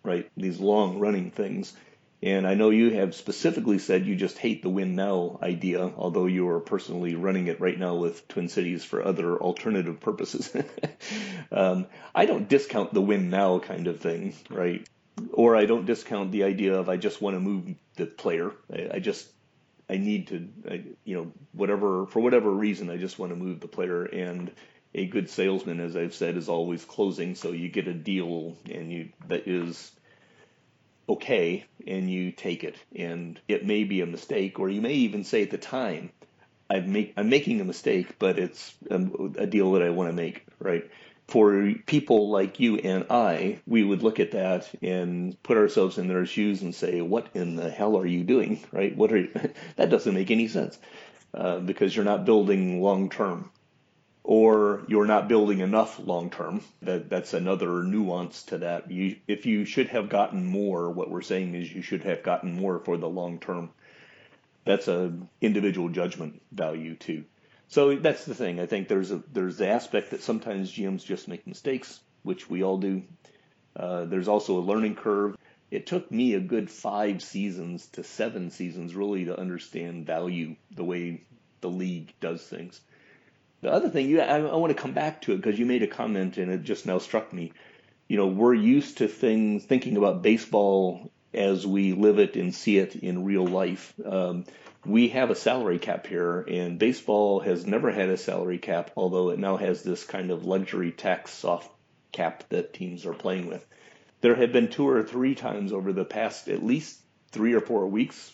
right? These long running things. And I know you have specifically said you just hate the win now idea, although you are personally running it right now with Twin Cities for other alternative purposes. [laughs] um, I don't discount the win now kind of thing, right? or I don't discount the idea of I just want to move the player. I, I just I need to, I, you know, whatever for whatever reason, I just want to move the player. And a good salesman, as I've said, is always closing. So you get a deal and you that is okay, and you take it. And it may be a mistake, or you may even say at the time, I'm make I'm making a mistake, but it's a, a deal that I want to make, right? for people like you and I, we would look at that and put ourselves in their shoes and say, "What in the hell are you doing?" Right? What are you? [laughs] that doesn't make any sense uh, because you're not building long term, or you're not building enough long term. That that's another nuance to that. You, if you should have gotten more, what we're saying is you should have gotten more for the long term. That's a individual judgment value too. So that's the thing. I think there's a there's the aspect that sometimes GMs just make mistakes, which we all do. Uh, there's also a learning curve. It took me a good five seasons to seven seasons really to understand value the way the league does things. The other thing, you, I, I want to come back to it because you made a comment and it just now struck me. You know, we're used to things thinking about baseball as we live it and see it in real life. Um, we have a salary cap here, and baseball has never had a salary cap, although it now has this kind of luxury tax soft cap that teams are playing with. There have been two or three times over the past at least three or four weeks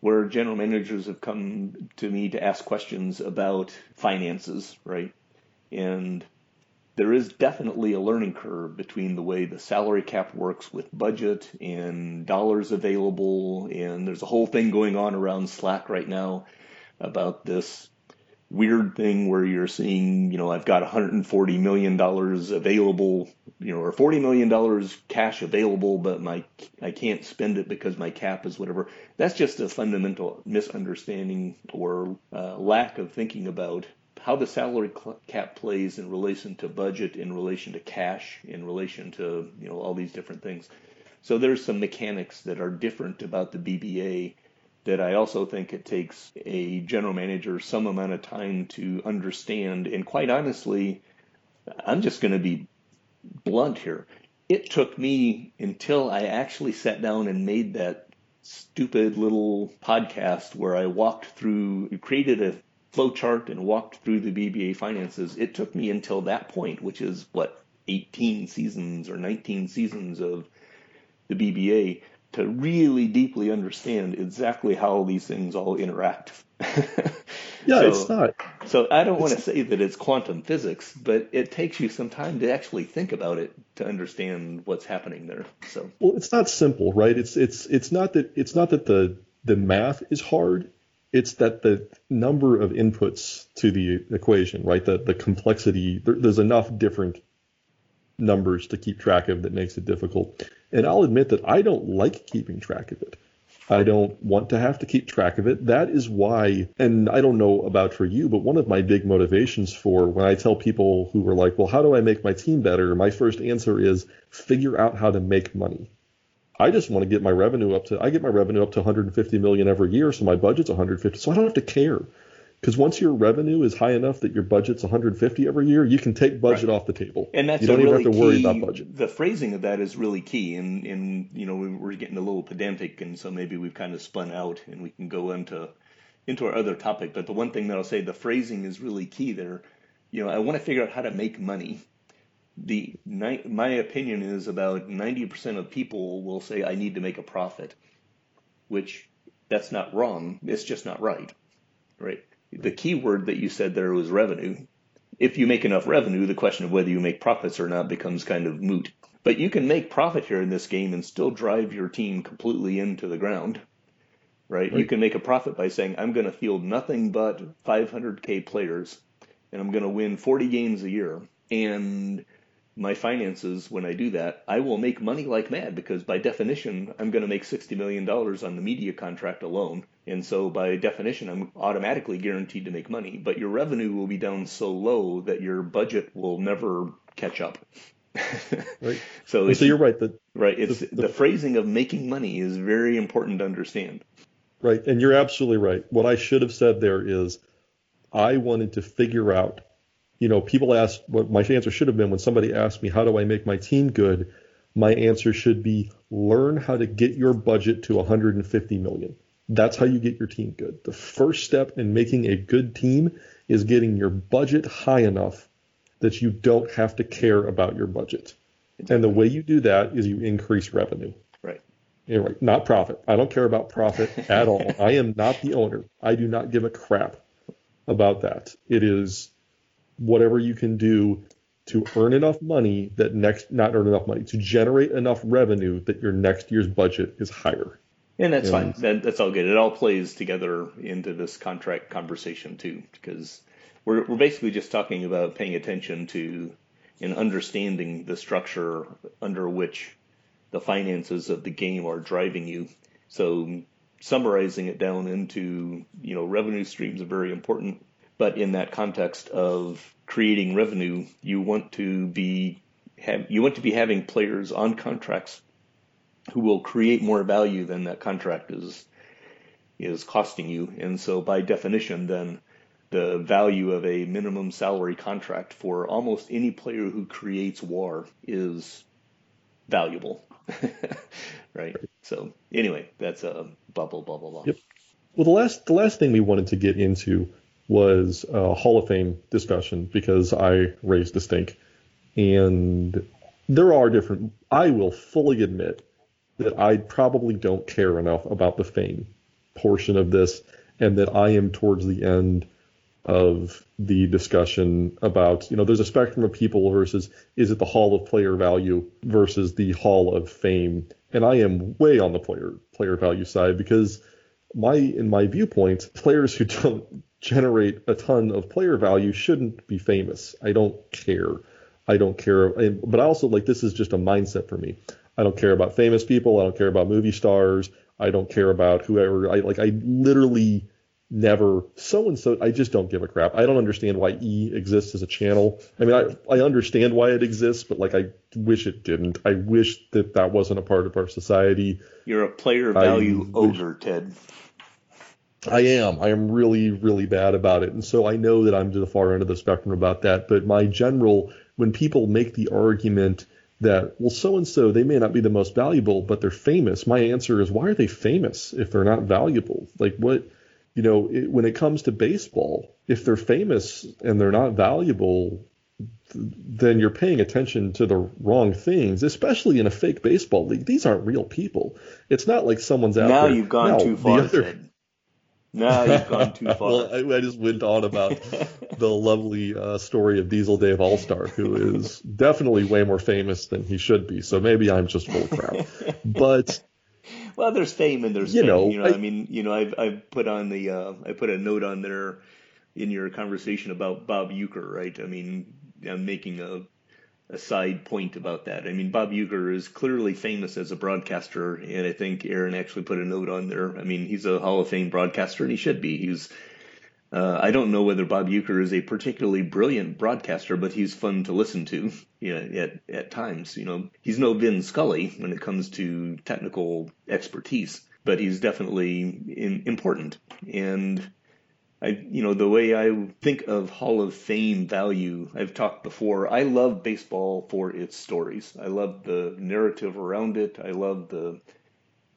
where general managers have come to me to ask questions about finances, right? And there is definitely a learning curve between the way the salary cap works with budget and dollars available. And there's a whole thing going on around Slack right now about this weird thing where you're seeing, you know, I've got 140 million dollars available, you know, or 40 million dollars cash available, but my I can't spend it because my cap is whatever. That's just a fundamental misunderstanding or uh, lack of thinking about how the salary cap plays in relation to budget, in relation to cash, in relation to you know all these different things. So there's some mechanics that are different about the BBA that I also think it takes a general manager some amount of time to understand. And quite honestly, I'm just going to be blunt here. It took me until I actually sat down and made that stupid little podcast where I walked through, created a flowchart and walked through the BBA finances, it took me until that point, which is what 18 seasons or 19 seasons of the BBA, to really deeply understand exactly how these things all interact. [laughs] yeah, so, it's not. So I don't want to say that it's quantum physics, but it takes you some time to actually think about it to understand what's happening there. So well, it's not simple, right? It's it's it's not that it's not that the the math is hard it's that the number of inputs to the equation, right? The the complexity. There, there's enough different numbers to keep track of that makes it difficult. And I'll admit that I don't like keeping track of it. I don't want to have to keep track of it. That is why, and I don't know about for you, but one of my big motivations for when I tell people who are like, well, how do I make my team better? My first answer is figure out how to make money. I just want to get my revenue up to I get my revenue up to 150 million every year, so my budget's 150, so I don't have to care. Because once your revenue is high enough that your budget's 150 every year, you can take budget right. off the table. And that's you don't even have to worry about budget. The phrasing of that is really key. And, and you know, we're getting a little pedantic, and so maybe we've kind of spun out, and we can go into into our other topic. But the one thing that I'll say, the phrasing is really key there. You know, I want to figure out how to make money. The my opinion is about 90% of people will say I need to make a profit, which that's not wrong. It's just not right, right? The key word that you said there was revenue. If you make enough revenue, the question of whether you make profits or not becomes kind of moot. But you can make profit here in this game and still drive your team completely into the ground. Right? right. You can make a profit by saying, I'm going to field nothing but 500K players and I'm going to win 40 games a year. And my finances when I do that, I will make money like mad because by definition, I'm going to make $60 million on the media contract alone. And so by definition, I'm automatically guaranteed to make money, but your revenue will be down so low that your budget will never catch up. [laughs] right. So, so you're right. The, right. It's the, the, the phrasing of making money is very important to understand. Right. And you're absolutely right. What I should have said there is I wanted to figure out you know, people ask what my answer should have been when somebody asked me, how do I make my team good? My answer should be learn how to get your budget to 150 million. That's how you get your team good. The first step in making a good team is getting your budget high enough that you don't have to care about your budget. And the way you do that is you increase revenue. Right. Anyway, not profit. I don't care about profit [laughs] at all. I am not the owner. I do not give a crap about that. It is whatever you can do to earn enough money that next not earn enough money to generate enough revenue that your next year's budget is higher. And that's and, fine. That, that's all good. It all plays together into this contract conversation too, because we're we're basically just talking about paying attention to and understanding the structure under which the finances of the game are driving you. So summarizing it down into you know revenue streams are very important but in that context of creating revenue, you want to be have, you want to be having players on contracts who will create more value than that contract is is costing you. And so by definition then the value of a minimum salary contract for almost any player who creates WAR is valuable. [laughs] right? So anyway, that's a bubble bubble bubble. Yep. Well the last the last thing we wanted to get into was a Hall of Fame discussion because I raised the stink. And there are different, I will fully admit that I probably don't care enough about the fame portion of this and that I am towards the end of the discussion about, you know, there's a spectrum of people versus is it the Hall of Player Value versus the Hall of Fame. And I am way on the player player value side because my in my viewpoint, players who don't [laughs] generate a ton of player value shouldn't be famous. I don't care. I don't care. But I also like this is just a mindset for me. I don't care about famous people. I don't care about movie stars. I don't care about whoever. I like. I literally never so and so. I just don't give a crap. I don't understand why E exists as a channel. I mean, I I understand why it exists, but like I wish it didn't. I wish that that wasn't a part of our society. You're a player value I wish, Ted. I am. I am really, really bad about it. And so I know that I'm to the far end of the spectrum about that. But my general, when people make the argument that, well, so and so, they may not be the most valuable, but they're famous, my answer is, why are they famous if they're not valuable? Like, what, you know, it, when it comes to baseball, if they're famous and they're not valuable, then you're paying attention to the wrong things, especially in a fake baseball league. These aren't real people. It's not like someone's out now there. Now you've gone too far. Other, no, you've gone too [laughs] far. well, I, I, just went on about [laughs] the lovely uh, story of Diesel Dave Allstar, who is definitely way more famous than he should be. So maybe I'm just full of crap. But [laughs] well, there's fame and there's you fame. know, you know, I, I, mean, you know, I've I've put on the uh, I put a note on there in your conversation about Bob Uecker, right? I mean, I'm making a a side point about that. I mean, Bob Uecker is clearly famous as a broadcaster, and I think Aaron actually put a note on there. I mean, he's a Hall of Fame broadcaster, and he should be. He's uh, I don't know whether Bob Uecker is a particularly brilliant broadcaster, but he's fun to listen to [laughs] you know, at, at times. You know, he's no Vin Scully when it comes to technical expertise, but he's definitely in, important. And I, you know, the way I think of Hall of Fame value, I've talked before. I love baseball for its stories. I love the narrative around it. I love the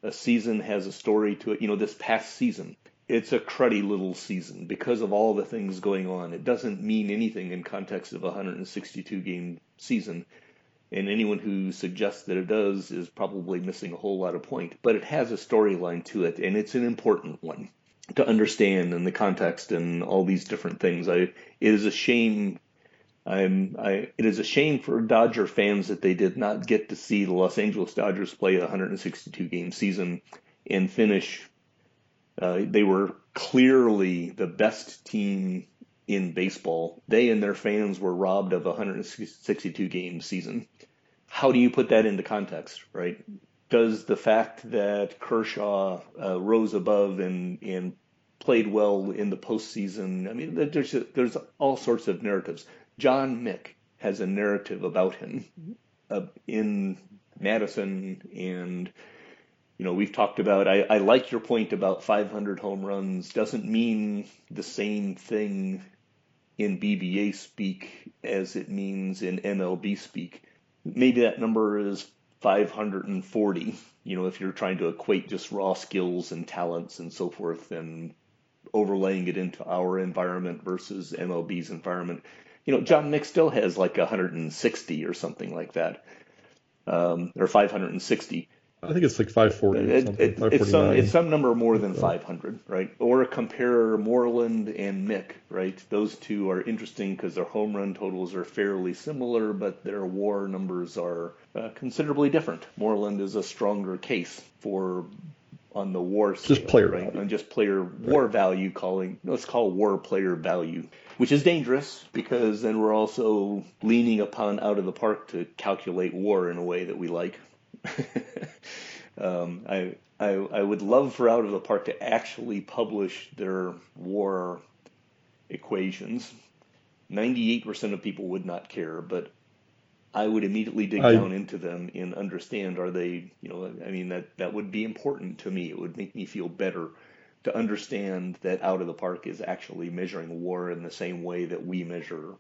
a season has a story to it. You know, this past season, it's a cruddy little season because of all the things going on. It doesn't mean anything in context of a 162 game season. And anyone who suggests that it does is probably missing a whole lot of point. But it has a storyline to it, and it's an important one to understand and the context and all these different things. I it is a shame. I'm I it is a shame for Dodger fans that they did not get to see the Los Angeles Dodgers play a 162 game season and finish. Uh, they were clearly the best team in baseball. They and their fans were robbed of a 162 game season. How do you put that into context, right? Does the fact that Kershaw uh, rose above and, and played well in the postseason, I mean, there's, there's all sorts of narratives. John Mick has a narrative about him uh, in Madison and you know, we've talked about, I, I like your point about 500 home runs doesn't mean the same thing in BBA speak as it means in MLB speak. Maybe that number is 540, you know, if you're trying to equate just raw skills and talents and so forth and overlaying it into our environment versus MLB's environment. You know, John Mick still has like 160 or something like that, um, or 560. I think it's like 540. It, it, it's some it's some number more than 500, right? Or compare Moreland and Mick, right? Those two are interesting because their home run totals are fairly similar, but their WAR numbers are uh, considerably different. Moreland is a stronger case for on the WAR scale, just player right? value. and just player WAR value. Calling let's call WAR player value, which is dangerous because then we're also leaning upon out of the park to calculate WAR in a way that we like. [laughs] um, I, I I would love for Out of the Park to actually publish their WAR equations. Ninety-eight percent of people would not care, but I would immediately dig I, down into them and understand are they, you know, I mean that that would be important to me. It would make me feel better to understand that Out of the Park is actually measuring WAR in the same way that we measure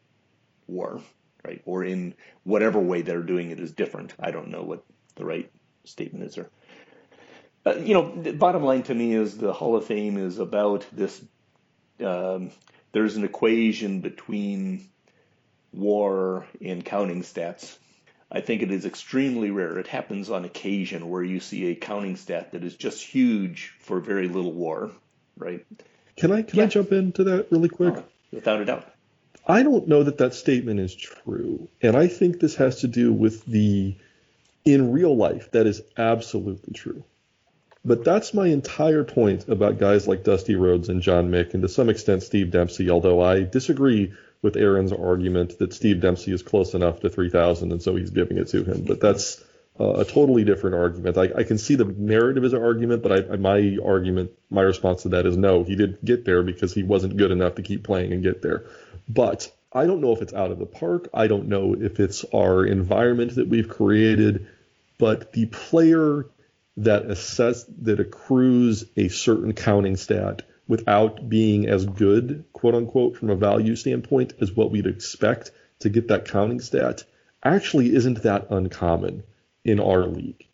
WAR, right? Or in whatever way they're doing it is different. I don't know what the right statement is there. Uh, you know, the bottom line to me is the Hall of Fame is about this. Um, there's an equation between WAR and counting stats. I think it is extremely rare. It happens on occasion where you see a counting stat that is just huge for very little WAR, right? Can I can yeah. I jump into that really quick? Oh, without a doubt. I don't know that that statement is true, and I think this has to do with the in real life, that is absolutely true. But that's my entire point about guys like Dusty Rhodes and John Mick, and to some extent Steve Dempsey, although I disagree with Aaron's argument that Steve Dempsey is close enough to 3,000 and so he's giving it to him. But that's uh, a totally different argument. I, I, can see the narrative as an argument, but I, my argument, my response to that is no, he didn't get there because he wasn't good enough to keep playing and get there. But I don't know if it's out of the park. I don't know if it's our environment that we've created, but the player that assess that accrues a certain counting stat without being as good, quote unquote, from a value standpoint as what we'd expect to get that counting stat actually isn't that uncommon in our league.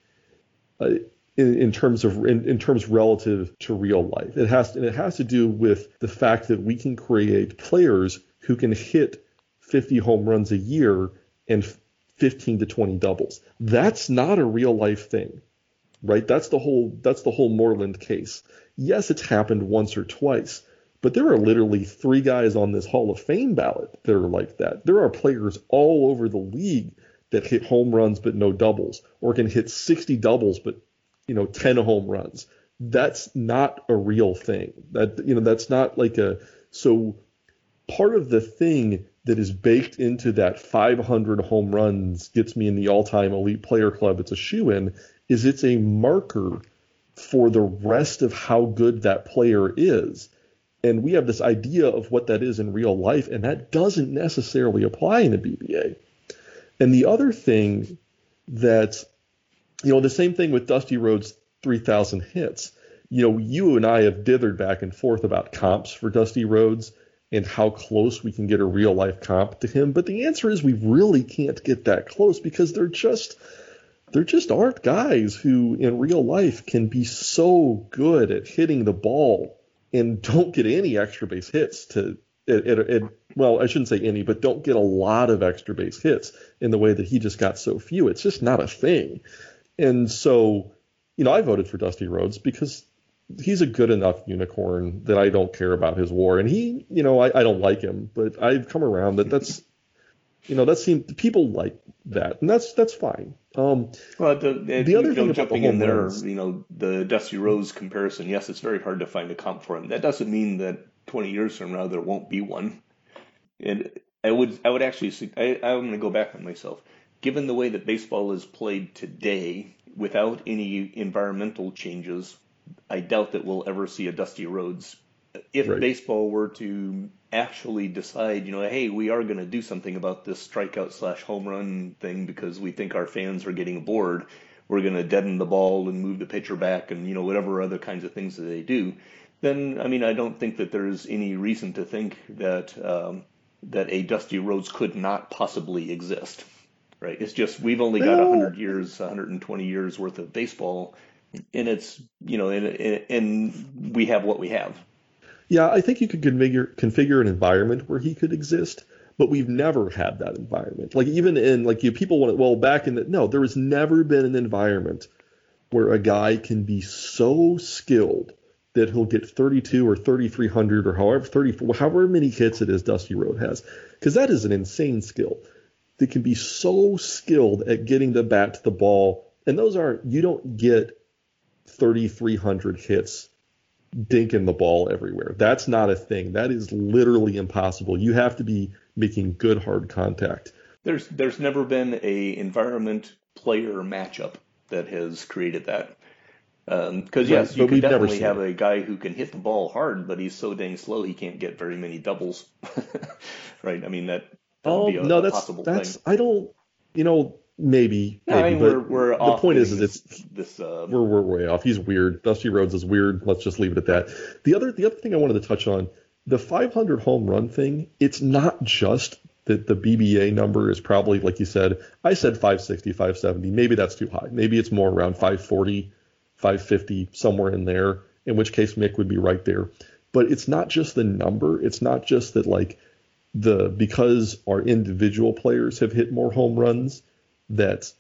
Uh, in, in, terms of in, in, terms relative to real life, it has and it has to do with the fact that we can create players who can hit 50 home runs a year and 15 to 20 doubles. That's not a real life thing, right? That's the whole that's the whole Moreland case. Yes, it's happened once or twice, but there are literally three guys on this Hall of Fame ballot that are like that. There are players all over the league that hit home runs but no doubles, or can hit 60 doubles but you know 10 home runs. That's not a real thing. That you know that's not like a so part of the thing that is baked into that 500 home runs gets me in the all-time elite player club. It's a shoe in. Is it's a marker for the rest of how good that player is. And we have this idea of what that is in real life, and that doesn't necessarily apply in the BBA. And the other thing that, you know, the same thing with Dusty Rhodes' 3,000 hits. you know, you and I have dithered back and forth about comps for Dusty Rhodes and how close we can get a real life comp to him. But the answer is we really can't get that close because they're just there just aren't guys who in real life can be so good at hitting the ball and don't get any extra base hits to it, it, it, well, I shouldn't say any, but don't get a lot of extra base hits in the way that he just got so few. It's just not a thing. And so, you know, I voted for Dusty Rhodes because he's a good enough unicorn that I don't care about his WAR. And he, you know, I, I don't like him, but I've come around that that's, [laughs] you know, that seems people like that, and that's that's fine. Um, well, the, the, the other thing know, jumping the in there, runs, you know, the Dusty Rhodes comparison. Yes, it's very hard to find a comp for him. That doesn't mean that 20 years from now there won't be one. And I would I would actually I, I'm going to go back on myself. Given the way that baseball is played today, without any environmental changes, I doubt that we'll ever see a Dusty Rhodes. If right. baseball were to actually decide, you know, hey, we are going to do something about this strikeout slash home run thing because we think our fans are getting bored, we're going to deaden the ball and move the pitcher back and you know whatever other kinds of things that they do. Then I mean, I don't think that there's any reason to think that um, that a Dusty Rhodes could not possibly exist. Right? It's just we've only got 100 years, 120 years worth of baseball and it's you know and, and we have what we have. Yeah i think you could configure configure an environment where he could exist but we've never had that environment. Like even in like you people want to well back in the no there has never been an environment where a guy can be so skilled that he'll get 32 or 3300 or however 34 however many hits it is Dusty Rhodes has. Because that is an insane skill. That can be so skilled at getting the bat to the ball and those aren't you don't get 3,300 hits dinking the ball everywhere. That's not a thing. That is literally impossible. You have to be making good hard contact. There's there's never been a environment player matchup that has created that. Because um, yes, you could definitely have a guy who can hit the ball hard, but he's so dang slow he can't get very many doubles. [laughs] right? I mean that. that oh a, no, that's that's. Thing. I don't. You know, Maybe. maybe I mean, we're, we're the point is, is it's this. Uh, we're we're way off. He's weird. Dusty Rhodes is weird. Let's just leave it at that. The other the other thing I wanted to touch on the 500 home run thing. It's not just that the BBA number is probably like you said. I said 560, 570. Maybe that's too high. Maybe it's more around 540, 550, somewhere in there. In which case Mick would be right there. But it's not just the number. It's not just that like the because our individual players have hit more home runs that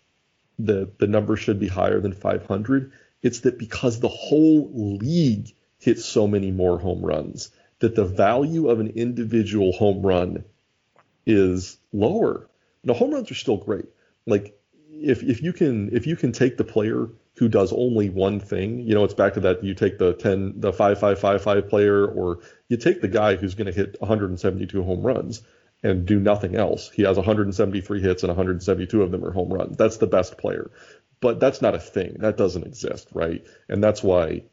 the the number should be higher than 500. It's that because the whole league hits so many more home runs, that the value of an individual home run is lower. Now home runs are still great. Like if if you can if you can take the player who does only one thing, you know, it's back to that you take the 10 the 5555 player or you take the guy who's going to hit 172 home runs and do nothing else. He has 173 hits and 172 of them are home runs. That's the best player. But that's not a thing. That doesn't exist, right? And that's why,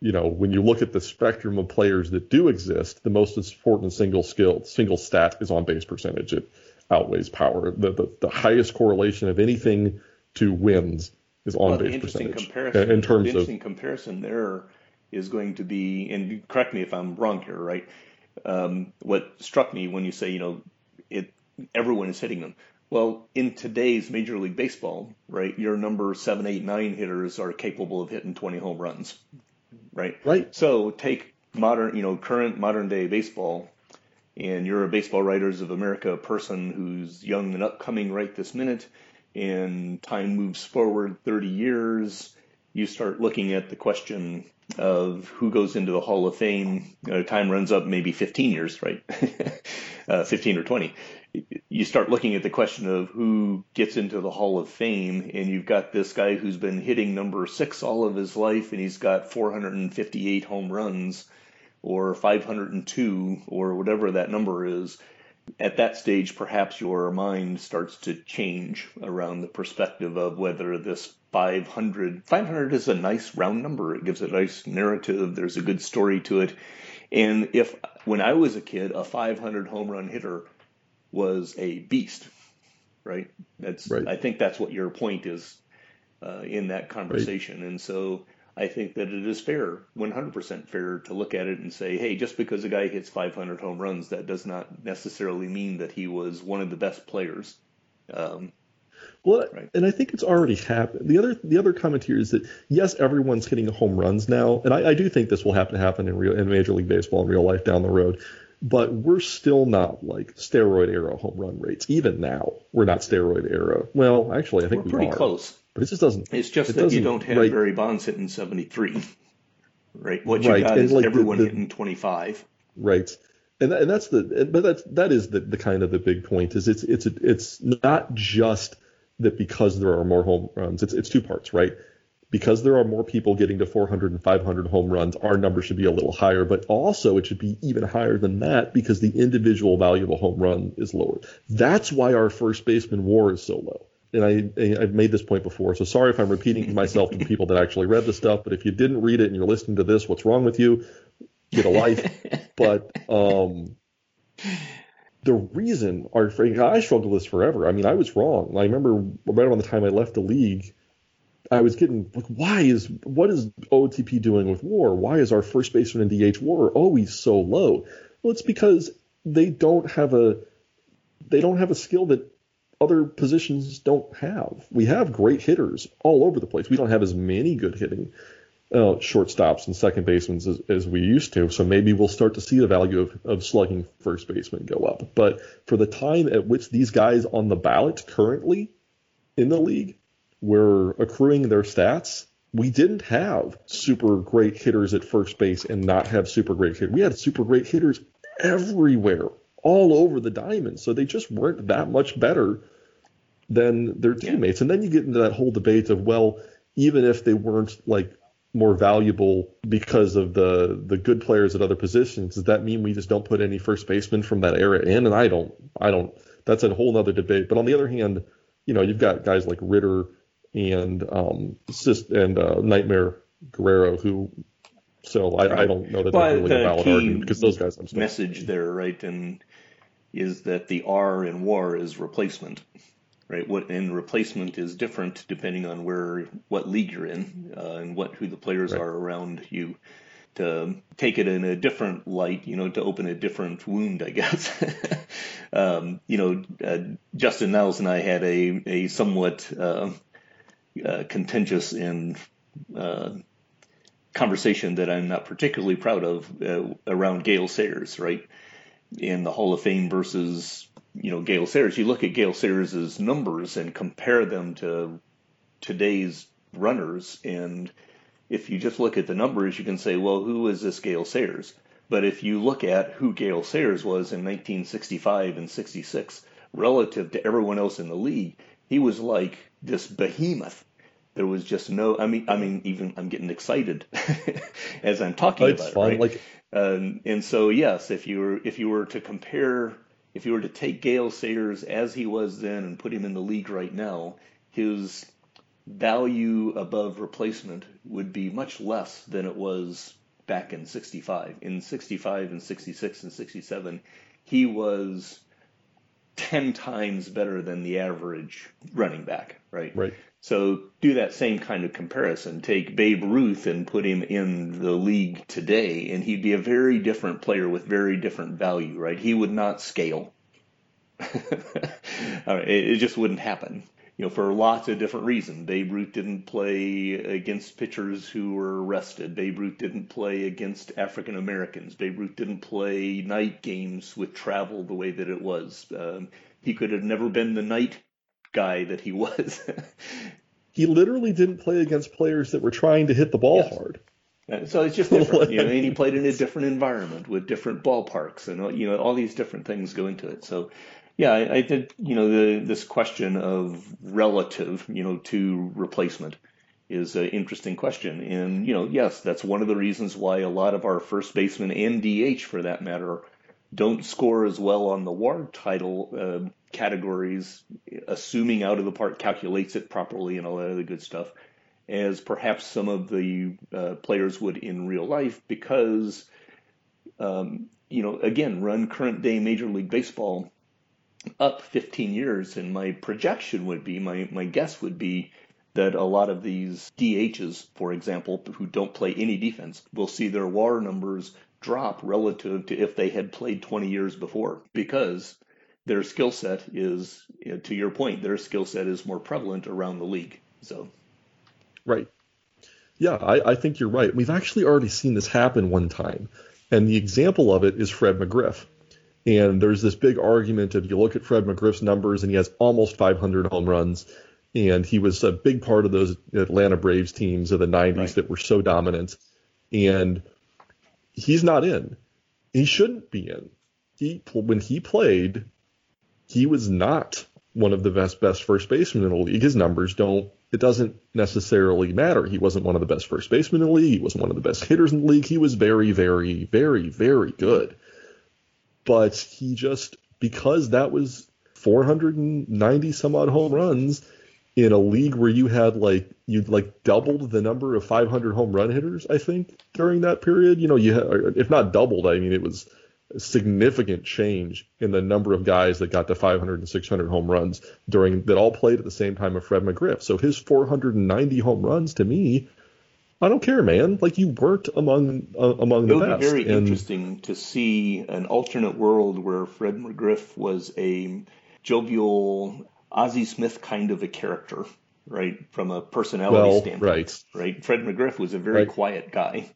you know, when you look at the spectrum of players that do exist, the most important single skill, single stat is on base percentage. It outweighs power. The, the, the highest correlation of anything to wins is on well, base percentage. Comparison, in terms the interesting of comparison there is going to be, and correct me if I'm wrong here, right? Um, what struck me when you say, you know, it everyone is hitting them. Well, in today's Major League Baseball, right, your number seven, eight, nine hitters are capable of hitting 20 home runs, right? Right. So take modern, you know, current modern day baseball, and you're a Baseball Writers of America person who's young and upcoming right this minute, and time moves forward 30 years, you start looking at the question of who goes into the Hall of Fame. Uh, time runs up maybe 15 years, right? [laughs] uh, 15 or 20. You start looking at the question of who gets into the Hall of Fame, and you've got this guy who's been hitting number six all of his life, and he's got 458 home runs, or 502, or whatever that number is. At that stage, perhaps your mind starts to change around the perspective of whether this 500. 500 is a nice round number. It gives a nice narrative. There's a good story to it. And if when I was a kid, a 500 home run hitter was a beast, right? That's right. I think that's what your point is uh, in that conversation. Right. And so I think that it is fair, 100% fair, to look at it and say, hey, just because a guy hits 500 home runs, that does not necessarily mean that he was one of the best players. Um, well, right. and I think it's already happened. The other the other comment here is that yes, everyone's hitting home runs now, and I, I do think this will happen to happen in real in Major League Baseball in real life down the road. But we're still not like steroid era home run rates. Even now, we're not steroid era. Well, actually, I think we're we pretty are. close. But it just doesn't. It's just it that you don't have right. Barry Bonds hitting 73. Right. What you right. got and is like everyone the, the, hitting 25. Right and, and that's the but that's that is the, the kind of the big point is it's it's it's not just that because there are more home runs it's it's two parts right because there are more people getting to 400 and 500 home runs our number should be a little higher but also it should be even higher than that because the individual value of a home run is lower that's why our first baseman war is so low and I, I've made this point before, so sorry if I'm repeating myself to the people that actually read the stuff. But if you didn't read it and you're listening to this, what's wrong with you? get a life. [laughs] but um, the reason our I struggled with this forever. I mean, I was wrong. I remember right around the time I left the league, I was getting like, why is what is OTP doing with WAR? Why is our first baseman in DH WAR always so low? Well, it's because they don't have a they don't have a skill that other positions don't have. We have great hitters all over the place. We don't have as many good hitting uh, shortstops and second basemen as, as, we used to. So maybe we'll start to see the value of, of slugging first baseman go up. But for the time at which these guys on the ballot currently in the league were accruing their stats, we didn't have super great hitters at first base and not have super great hitters. We had super great hitters everywhere, all over the diamond. So they just weren't that much better than their teammates. And then you get into that whole debate of, well, even if they weren't like more valuable because of the the good players at other positions. Does that mean we just don't put any first baseman from that era in? And I don't, I don't. That's a whole other debate. But on the other hand, you know, you've got guys like Ritter and um and uh, Nightmare Guerrero who. So I, I don't know that that's really a valid argument because those guys. I'm still message there, right, and is that the R in WAR is replacement right? What and replacement is different depending on where what league you're in uh, and what who the players right. are around you. To take it in a different light, you know, to open a different wound, I [laughs] guess. um, you know, uh, Justin Niles and I had a a somewhat uh, uh contentious and uh, conversation that I'm not particularly proud of uh, around Gale Sayers, right? In the Hall of Fame versus you know Gale Sayers, you look at Gale Sayers' numbers and compare them to today's runners, and if you just look at the numbers, you can say, well, who is this Gale Sayers? But if you look at who Gale Sayers was in 1965 and 66 relative to everyone else in the league, he was like this behemoth. There was just no. I mean, I mean, even I'm getting excited [laughs] as I'm talking it's about fun. it. Right? Like, um, and so yes, if you were if you were to compare if you were to take Gale Sayers as he was then and put him in the league right now, his value above replacement would be much less than it was back in 65. In 65 and 66 and 67, he was 10 times better than the average running back, right? Right. So do that same kind of comparison. Take Babe Ruth and put him in the league today, and he'd be a very different player with very different value, right? He would not scale. [laughs] it, just wouldn't happen. You know, for lots of different reasons. Babe Ruth didn't play against pitchers who were arrested. Babe Ruth didn't play against African Americans. Babe Ruth didn't play night games with travel the way that it was. Um, he could have never been the night guy that he was. [laughs] he literally didn't play against players that were trying to hit the ball yes. hard. So it's just different, you know. And he [laughs] played in a different environment with different ballparks, and you know all these different things go into it. So, yeah, I, I did. You know, the, this question of relative, you know, to replacement is an interesting question, and you know, yes, that's one of the reasons why a lot of our first basemen and DH, for that matter, don't score as well on the WAR title uh, categories, assuming out of the park calculates it properly and all that other good stuff, as perhaps some of the uh, players would in real life, because, um, you know, again, run current day Major League Baseball up 15 years, and my projection would be, my, my guess would be that a lot of these DHs, for example, who don't play any defense, will see their WAR numbers drop relative to if they had played 20 years before because their skill set is, to your point, their skill set is more prevalent around the league. So, right. Yeah, I, I think you're right. We've actually already seen this happen one time, and the example of it is Fred McGriff. And there's this big argument if you look at Fred McGriff's numbers, and he has almost 500 home runs, and he was a big part of those Atlanta Braves teams of the 90s right. that were so dominant. And he's not in. He shouldn't be in. He when he played, he was not one of the best best first basemen in the league. His numbers don't. It doesn't necessarily matter. He wasn't one of the best first basemen in the league. He wasn't one of the best hitters in the league. He was very, very, very, very good. But he just because that was 490 some odd home runs in a league where you had like you'd like doubled the number of 500 home run hitters, I think, during that period. You know, you had, if not doubled, I mean, it was significant change in the number of guys that got to 500 and 600 home runs during that all played at the same time of Fred McGriff. So his 490 home runs to me, I don't care, man. Like you worked among uh, among the best. It would be very and, interesting to see an alternate world where Fred McGriff was a jovial Ozzie Smith kind of a character, right? From a personality well, standpoint, right? Right. Fred McGriff was a very right. quiet guy,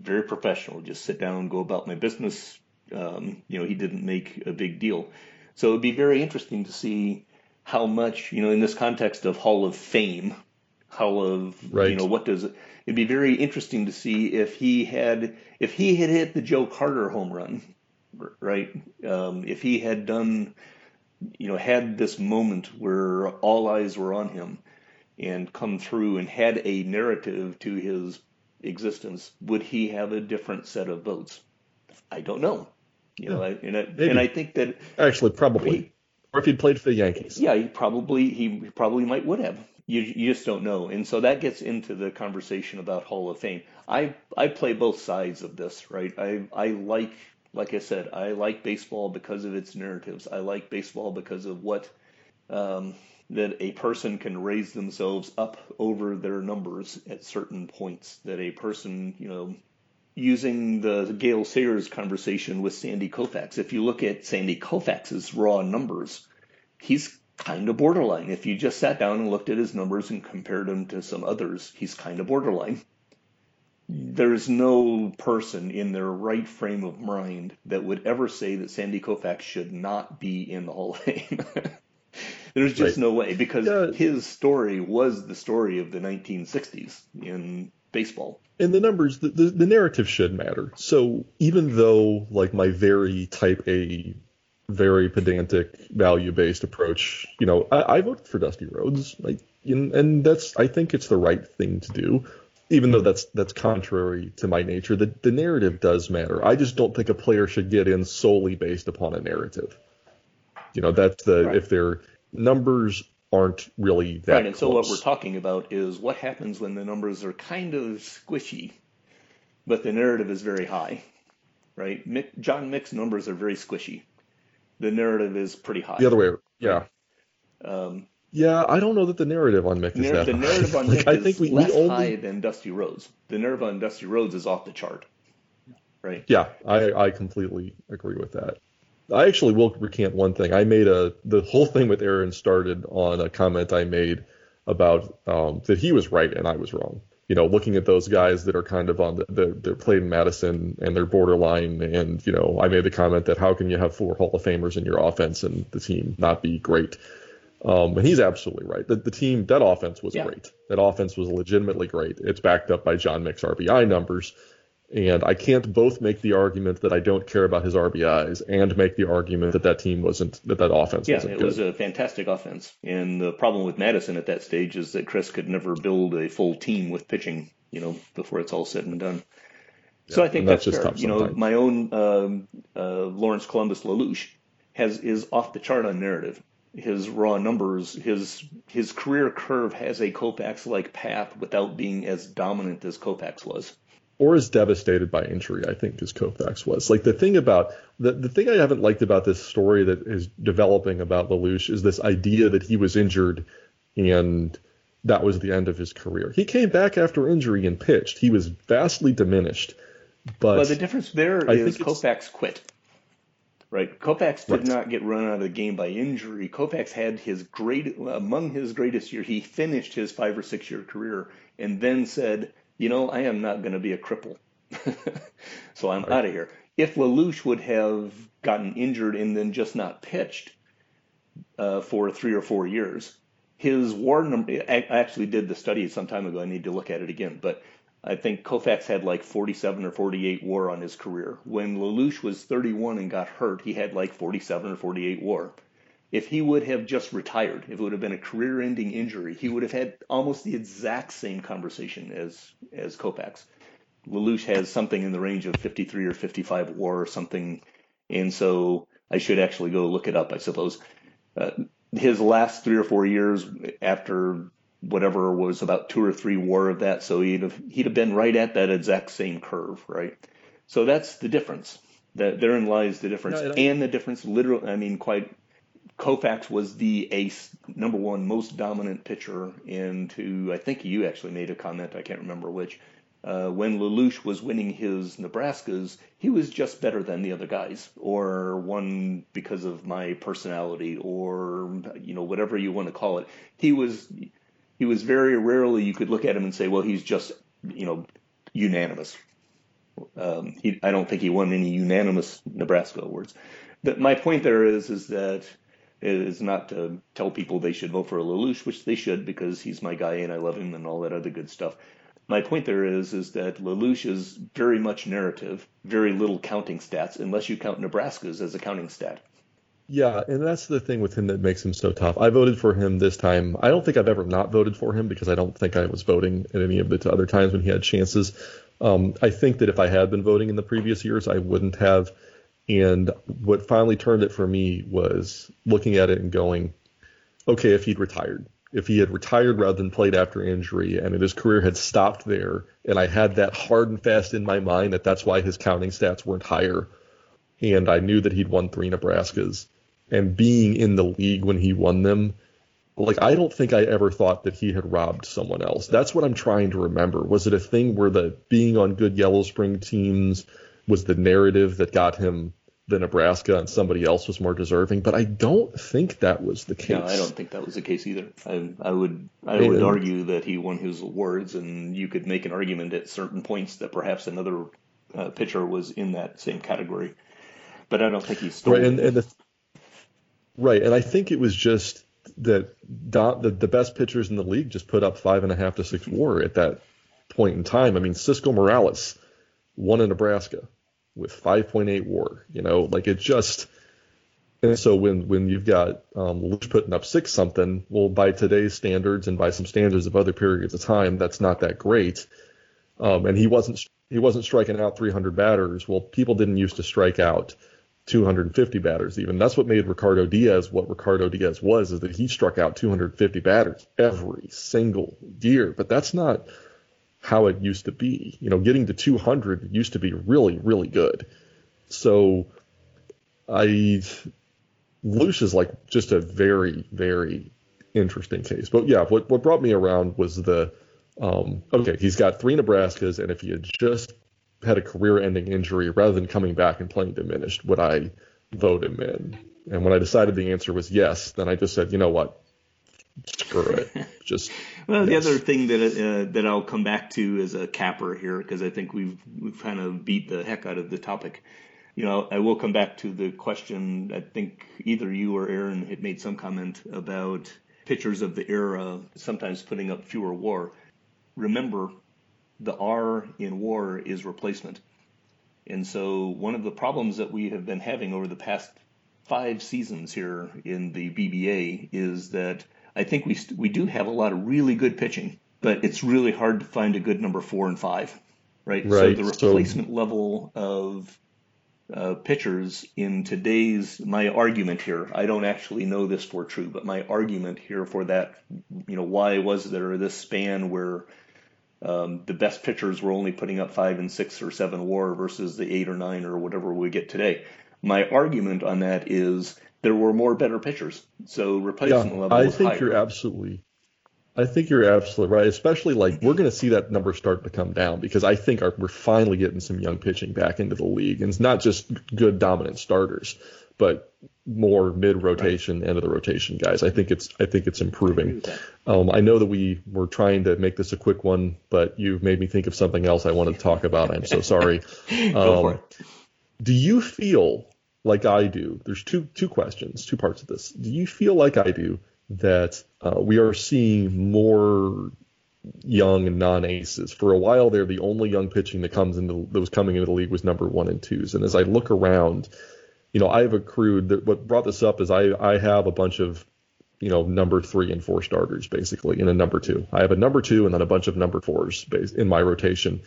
very professional. Just sit down and go about my business. Um, you know, he didn't make a big deal. So it'd be very interesting to see how much, you know, in this context of Hall of Fame, Hall of, right. you know, what does it? It'd be very interesting to see if he had if he had hit the Joe Carter home run, right? Um, if he had done you know, had this moment where all eyes were on him and come through and had a narrative to his existence, would he have a different set of votes? I don't know. You know, I, and, I, and I think that actually probably, he, or if he'd played for the Yankees, yeah, he probably he probably might would have. You you just don't know, and so that gets into the conversation about Hall of Fame. I I play both sides of this, right? I I like like I said, I like baseball because of its narratives. I like baseball because of what um, that a person can raise themselves up over their numbers at certain points. That a person, you know, using the Gale Sayers conversation with Sandy Koufax, if you look at Sandy Koufax's raw numbers, he's kind of borderline. If you just sat down and looked at his numbers and compared them to some others, he's kind of borderline there's no person in their right frame of mind that would ever say that Sandy Koufax should not be in the Hall of Fame. [laughs] there's just right. no way because yeah. his story was the story of the 1960s in baseball. And the numbers, the, the, the narrative should matter. So even though, like, my very type A, very pedantic, value based approach, you know, I, I voted for Dusty Rhodes, like, and, and that's, I think it's the right thing to do even though that's that's contrary to my nature, the, the narrative does matter. I just don't think a player should get in solely based upon a narrative. You know, that's the right. if their numbers aren't really that. Right, and close. so what we're talking about is what happens when the numbers are kind of squishy, but the narrative is very high. Right? Mick, John Mick's numbers are very squishy. The narrative is pretty high. The other way, yeah. Um, yeah, I don't know that the narrative on Mick is that The narrative on [laughs] Mick like, is I think we, less we only... high than Dusty Rhodes. The narrative on Dusty Rhodes is off the chart. Right. Yeah, I, I completely agree with that. I actually will recant one thing. I made a the whole thing with Aaron started on a comment I made about um, that he was right and I was wrong. You know, looking at those guys that are kind of on the, the they're played in Madison and they're borderline, and you know, I made the comment that how can you have four Hall of Famers in your offense and the team not be great? Um, and he's absolutely right. The, the team, that offense was yeah. great. That offense was legitimately great. It's backed up by John Mick's RBI numbers. And I can't both make the argument that I don't care about his RBIs and make the argument that that team wasn't, that that offense yeah, wasn't it good. was a fantastic offense. And the problem with Madison at that stage is that Chris could never build a full team with pitching, you know, before it's all said and done. So yeah, I think that's, that's fair. You know, my own um, uh, Lawrence Columbus LaLoosh has is off the chart on narrative his raw numbers, his his career curve has a Koufax like path without being as dominant as Koufax was. Or as devastated by injury, I think, as Koufax was. Like the thing about the the thing I haven't liked about this story that is developing about LaLoosh is this idea that he was injured and that was the end of his career. He came back after injury and pitched. He was vastly diminished. But well, the difference there I is Koufax quit. Right, Koufax did Right. not get run out of the game by injury. Koufax had his great among his greatest year. He finished his five or six year career and then said, "You know, I am not going to be a cripple, [laughs] so I'm out of here." If LaLoosh would have gotten injured and then just not pitched uh, for three or four years, his WAR number. I I actually did the study some time ago. I need to look at it again, but I think Koufax had like 47 or 48 WAR on his career. When LaLoosh was 31 and got hurt, he had like 47 or 48 WAR. If he would have just retired, if it would have been a career-ending injury, he would have had almost the exact same conversation as as Koufax. LaLoosh has something in the range of 53 or 55 WAR or something, and so I should actually go look it up, I suppose. Uh, his last three or four years after whatever was about two or three WAR of that, so he'd have he'd have been right at that exact same curve, right? So that's the difference. That therein lies the difference, No, and and the difference literally. I mean, quite. Koufax was the ace, number one, most dominant pitcher, and to I think you actually made a comment. I can't remember which. Uh, when LaLoosh was winning his Nebraskas, he was just better than the other guys, or one because of my personality, or you know whatever you want to call it. He was he was very rarely you could look at him and say, well, he's just you know unanimous. Um, he, I don't think he won any unanimous Nebraska awards. But my point there is is that is not to tell people they should vote for LaLoosh, which they should because he's my guy and I love him and all that other good stuff. My point there is is that LaLoosh is very much narrative, very little counting stats, unless you count Nebraska's as a counting stat. Yeah, and that's the thing with him that makes him so tough. I voted for him this time. I don't think I've ever not voted for him because I don't think I was voting at any of the other times when he had chances. Um, I think that if I had been voting in the previous years, I wouldn't have. And what finally turned it for me was looking at it and going, okay, if he'd retired, if he had retired rather than played after injury and his career had stopped there, and I had that hard and fast in my mind that that's why his counting stats weren't higher, and I knew that he'd won three Nebraskas, and being in the league when he won them, like I don't think I ever thought that he had robbed someone else. That's what I'm trying to remember. Was it a thing where the being on good Yellow Spring teams was the narrative that got him the Nebraska and somebody else was more deserving? But I don't think that was the case. No, I don't think that was the case either. I, I would I And- would argue that he won his awards, and you could make an argument at certain points that perhaps another uh, pitcher was in that same category. But I don't think he stole right and, and the right and i think it was just that Don, the, the best pitchers in the league just put up five and a half to six war at that point in time i mean cisco morales won in nebraska with 5.8 war you know like it just and so when when you've got um, LaLoosh putting up six something, well, by today's standards and by some standards of other periods of time, that's not that great. Um, and he wasn't he wasn't striking out 300 batters. Well, people didn't used to strike out 250 batters even. That's what made Ricardo Diaz what Ricardo Diaz was, is that he struck out 250 batters every single year. But that's not how it used to be. You know, getting to 200 used to be really, really good. So I Luce is like just a very, very interesting case. But yeah, what what brought me around was the um, okay, he's got three Nebraskas, and if he had just had a career-ending injury rather than coming back and playing diminished, would I vote him in? And when I decided the answer was yes, then I just said, you know what, screw it, [laughs] just Well, the other thing that uh, that I'll come back to as a capper here, because I think we've we've kind of beat the heck out of the topic. You know, I will come back to the question. I think either you or Aaron had made some comment about pitchers of the era sometimes putting up fewer WAR. Remember, the R in WAR is replacement, and so one of the problems that we have been having over the past five seasons here in the BBA is that I think we st- we do have a lot of really good pitching, but it's really hard to find a good number four and five, right? So Right, the so- replacement level of uh, pitchers in today's my argument here. I don't actually know this for true, but my argument here for that, you know, why was there this span where um, the best pitchers were only putting up five and six or seven WAR versus the eight or nine or whatever we get today. My argument on that is there were more better pitchers, so replacement yeah, level I think higher. you're absolutely I think you're absolutely right. Especially like we're going to see that number start to come down because I think our, we're finally getting some young pitching back into the league, and it's not just good dominant starters, but more mid rotation, right. end of the rotation guys. I think it's I think it's improving. Um, I know that we were trying to make this a quick one, but you've made me think of something else I wanted to talk about. I'm so sorry. [laughs] Go for um, it. Do you feel like I do? There's two two questions, two parts of this. Do you feel like I do that uh, we are seeing more young and non-aces. For a while there, the only young pitching that comes into that was coming into the league was number one and twos. And as I look around, you know, I've accrued that what brought this up is I I have a bunch of you know number three and four starters basically in a number two. I have a number two and then a bunch of number fours in my rotation,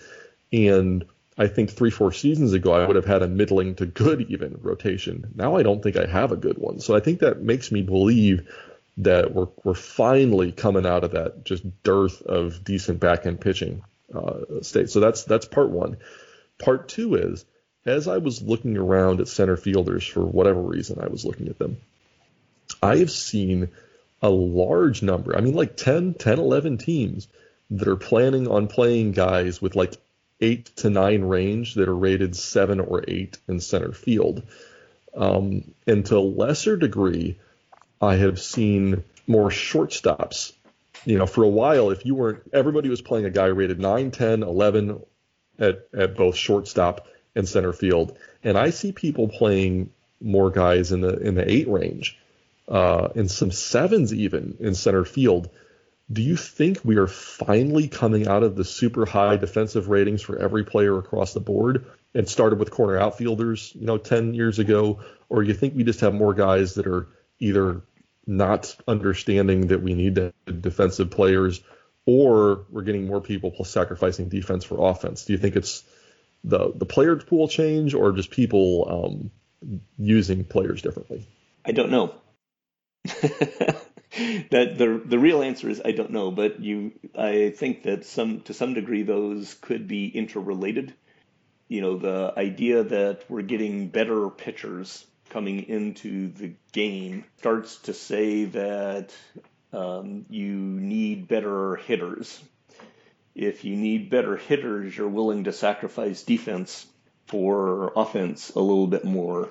and I think three four seasons ago I would have had a middling to good even rotation. Now I don't think I have a good one. So I think that makes me believe that we're we're finally coming out of that just dearth of decent back end pitching uh, state. So that's that's part one. Part two is as I was looking around at center fielders for whatever reason I was looking at them, I have seen a large number. I mean, like 10, 10, 11 teams that are planning on playing guys with like eight to nine range that are rated seven or eight in center field. Um, and to a lesser degree, I have seen more shortstops. You know, for a while, if you weren't, everybody was playing a guy rated 9, 10, 11 at, at both shortstop and center field. And I see people playing more guys in the in the eight range, uh, and some sevens even in center field. Do you think we are finally coming out of the super high defensive ratings for every player across the board? and started with corner outfielders, you know, 10 years ago, or you think we just have more guys that are either not understanding that we need defensive players, or we're getting more people sacrificing defense for offense? Do you think it's the the player pool change, or just people um, using players differently? I don't know. [laughs] that the the real answer is I don't know, but you I think that some to some degree those could be interrelated. You know, the idea that we're getting better pitchers coming into the game starts to say that um, you need better hitters. If you need better hitters, you're willing to sacrifice defense for offense a little bit more.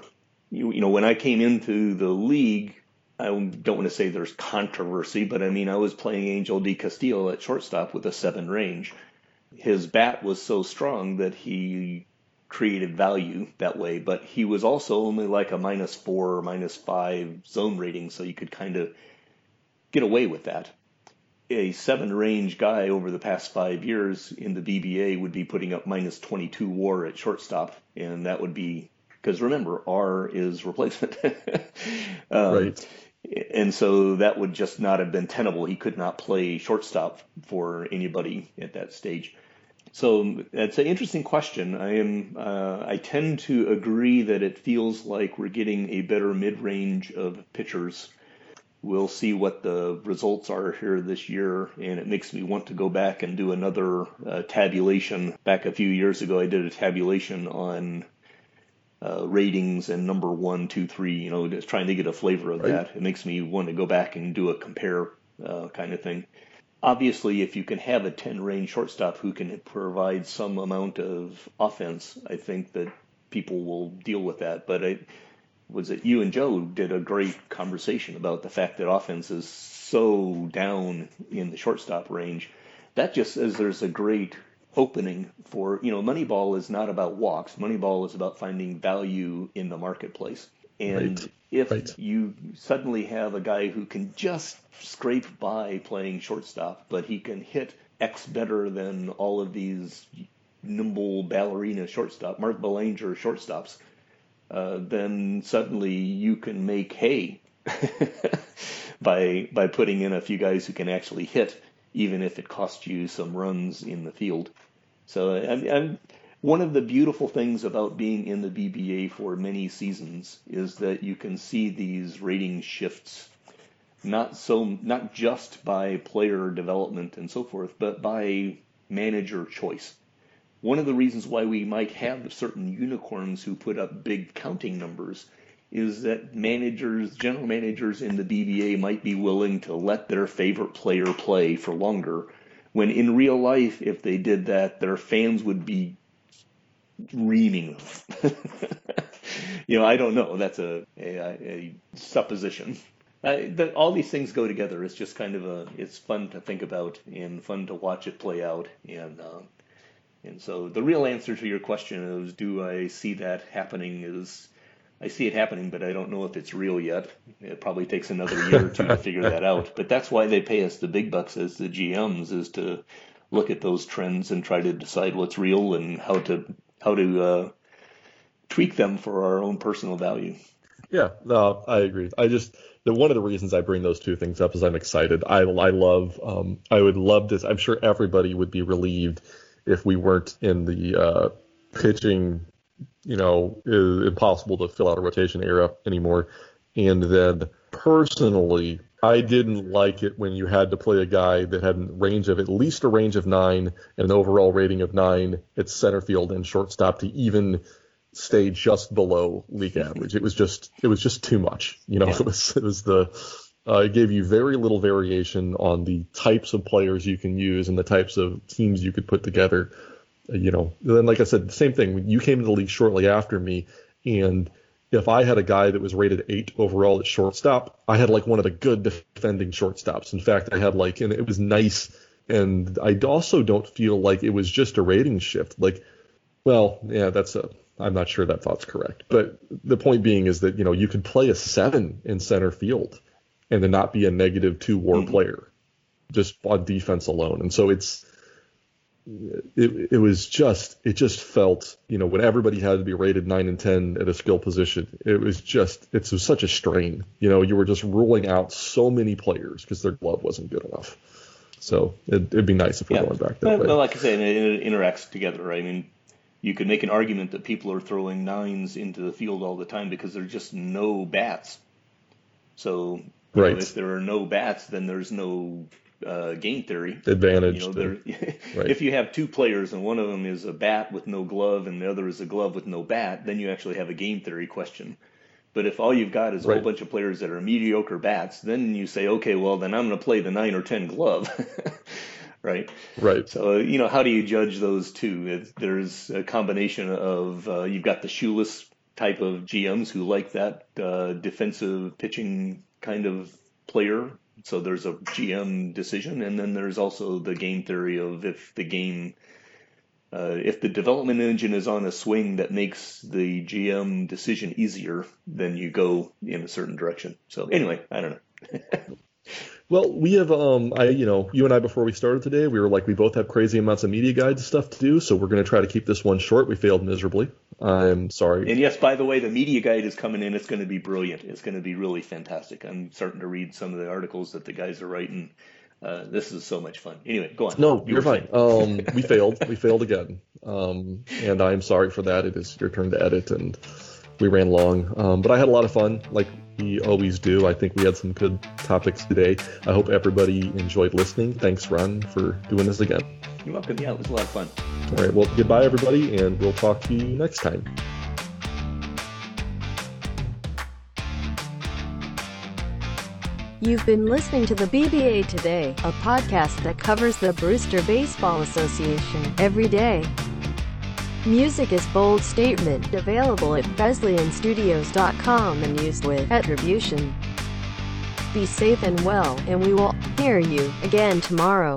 You, you know, when I came into the league, I don't want to say there's controversy, but I mean, I was playing Angel Di Castillo at shortstop with a seven range. His bat was so strong that he created value that way, but he was also only like a minus four or minus five zone rating, so you could kind of get away with that. A seven range guy over the past five years in the BBA would be putting up minus 22 war at shortstop, and that would be because remember, R is replacement. [laughs] um, right. And so that would just not have been tenable. He could not play shortstop for anybody at that stage. So that's an interesting question. I am uh, I tend to agree that it feels like we're getting a better mid-range of pitchers. We'll see what the results are here this year, and it makes me want to go back and do another uh, tabulation. Back a few years ago, I did a tabulation on uh, ratings and number one, two, three. You know, just trying to get a flavor of right. that. It makes me want to go back and do a compare uh, kind of thing obviously, if you can have a 10 range shortstop who can provide some amount of offense, I think that people will deal with that. But I, was it you and Joe did a great conversation about the fact that offense is so down in the shortstop range. That just says there's a great opening for, you know, Moneyball is not about walks. Moneyball is about finding value in the marketplace. And right. if right. you suddenly have a guy who can just scrape by playing shortstop, but he can hit X better than all of these nimble ballerina shortstop, Mark Belanger shortstops, uh, then suddenly you can make hay [laughs] by by putting in a few guys who can actually hit, even if it costs you some runs in the field. So I'm, I'm one of the beautiful things about being in the BBA for many seasons is that you can see these rating shifts not so not just by player development and so forth, but by manager choice. One of the reasons why we might have certain unicorns who put up big counting numbers is that managers, general managers in the BBA might be willing to let their favorite player play for longer, when in real life, if they did that, their fans would be reaming them. [laughs] you know, I don't know. That's a, a, a supposition. Uh, the, all these things go together. It's just kind of a, it's fun to think about and fun to watch it play out. And uh, and so the real answer to your question is, do I see that happening? Is I see it happening, but I don't know if it's real yet. It probably takes another year or two to figure that out. [laughs] But that's why they pay us the big bucks as the GMs, is to look at those trends and try to decide what's real and how to how to uh, tweak them for our own personal value. Yeah, no, I agree. I just the one of the reasons I bring those two things up is I'm excited. I I love um, I would love this. I'm sure everybody would be relieved if we weren't in the uh, pitching, you know, impossible to fill out a rotation era anymore. And then personally, I didn't like it when you had to play a guy that had a range of at least a range of nine and an overall rating of nine at center field and shortstop to even stay just below league [laughs] average. It was just it was just too much. You know, yeah. [laughs] it was it was the uh, it gave you very little variation on the types of players you can use and the types of teams you could put together. You know, then like I said, the same thing. You came into the league shortly after me, and if I had a guy that was rated eight overall at shortstop, I had like one of the good defending shortstops. In fact, I had like, and it was nice. And I also don't feel like it was just a rating shift. Like, well, yeah, that's a. I'm not sure that thought's correct, but the point being is that you know you could play a seven in center field and then not be a negative two war mm-hmm. player just on defense alone. And so it's it, it was just it just felt you know when everybody had to be rated nine and ten at a skill position it was just it was such a strain you know you were just ruling out so many players because their glove wasn't good enough so it, would be nice if we're yeah. going back that well, way. Well, like I said, it, it interacts together. I mean, you could make an argument that people are throwing nines into the field all the time because there's just no bats. So Right. Know, if there are no bats, then there's no uh, game theory advantage. You know, [laughs] [laughs] right. if you have two players and one of them is a bat with no glove and the other is a glove with no bat, then you actually have a game theory question. But if all you've got is a right. whole bunch of players that are mediocre bats, then you say, okay, well then I'm going to play the nine or ten glove. [laughs] right? Right. So you know, how do you judge those two? there's a combination of uh, you've got the shoeless type of GMs who like that uh, defensive pitching kind of player. So there's a GM decision, and then there's also the game theory of if the game, uh, if the development engine is on a swing that makes the GM decision easier, then you go in a certain direction. So anyway, I don't know. [laughs] Well, we have, um, I, you know, you and I before we started today, we were like, we both have crazy amounts of media guides stuff to do, so we're going to try to keep this one short. We failed miserably. I'm sorry. And yes, by the way, the media guide is coming in. It's going to be brilliant. It's going to be really fantastic. I'm starting to read some of the articles that the guys are writing. Uh, this is so much fun. Anyway, go on. No, you are fine. um, we failed. We failed again. Um, and I'm sorry for that. It is your turn to edit, and we ran long. Um, but I had a lot of fun. Like we always do. I think we had some good topics today. I hope everybody enjoyed listening. Thanks, Ron, for doing this again. You're welcome. Yeah, it was a lot of fun. All right. Well, goodbye, everybody, and we'll talk to you next time. You've been listening to the BBA Today, a podcast that covers the Brewster Baseball Association every day. Music is Bold Statement, available at BesleyanStudios.com and used with attribution. Be safe and well, and we will hear you again tomorrow.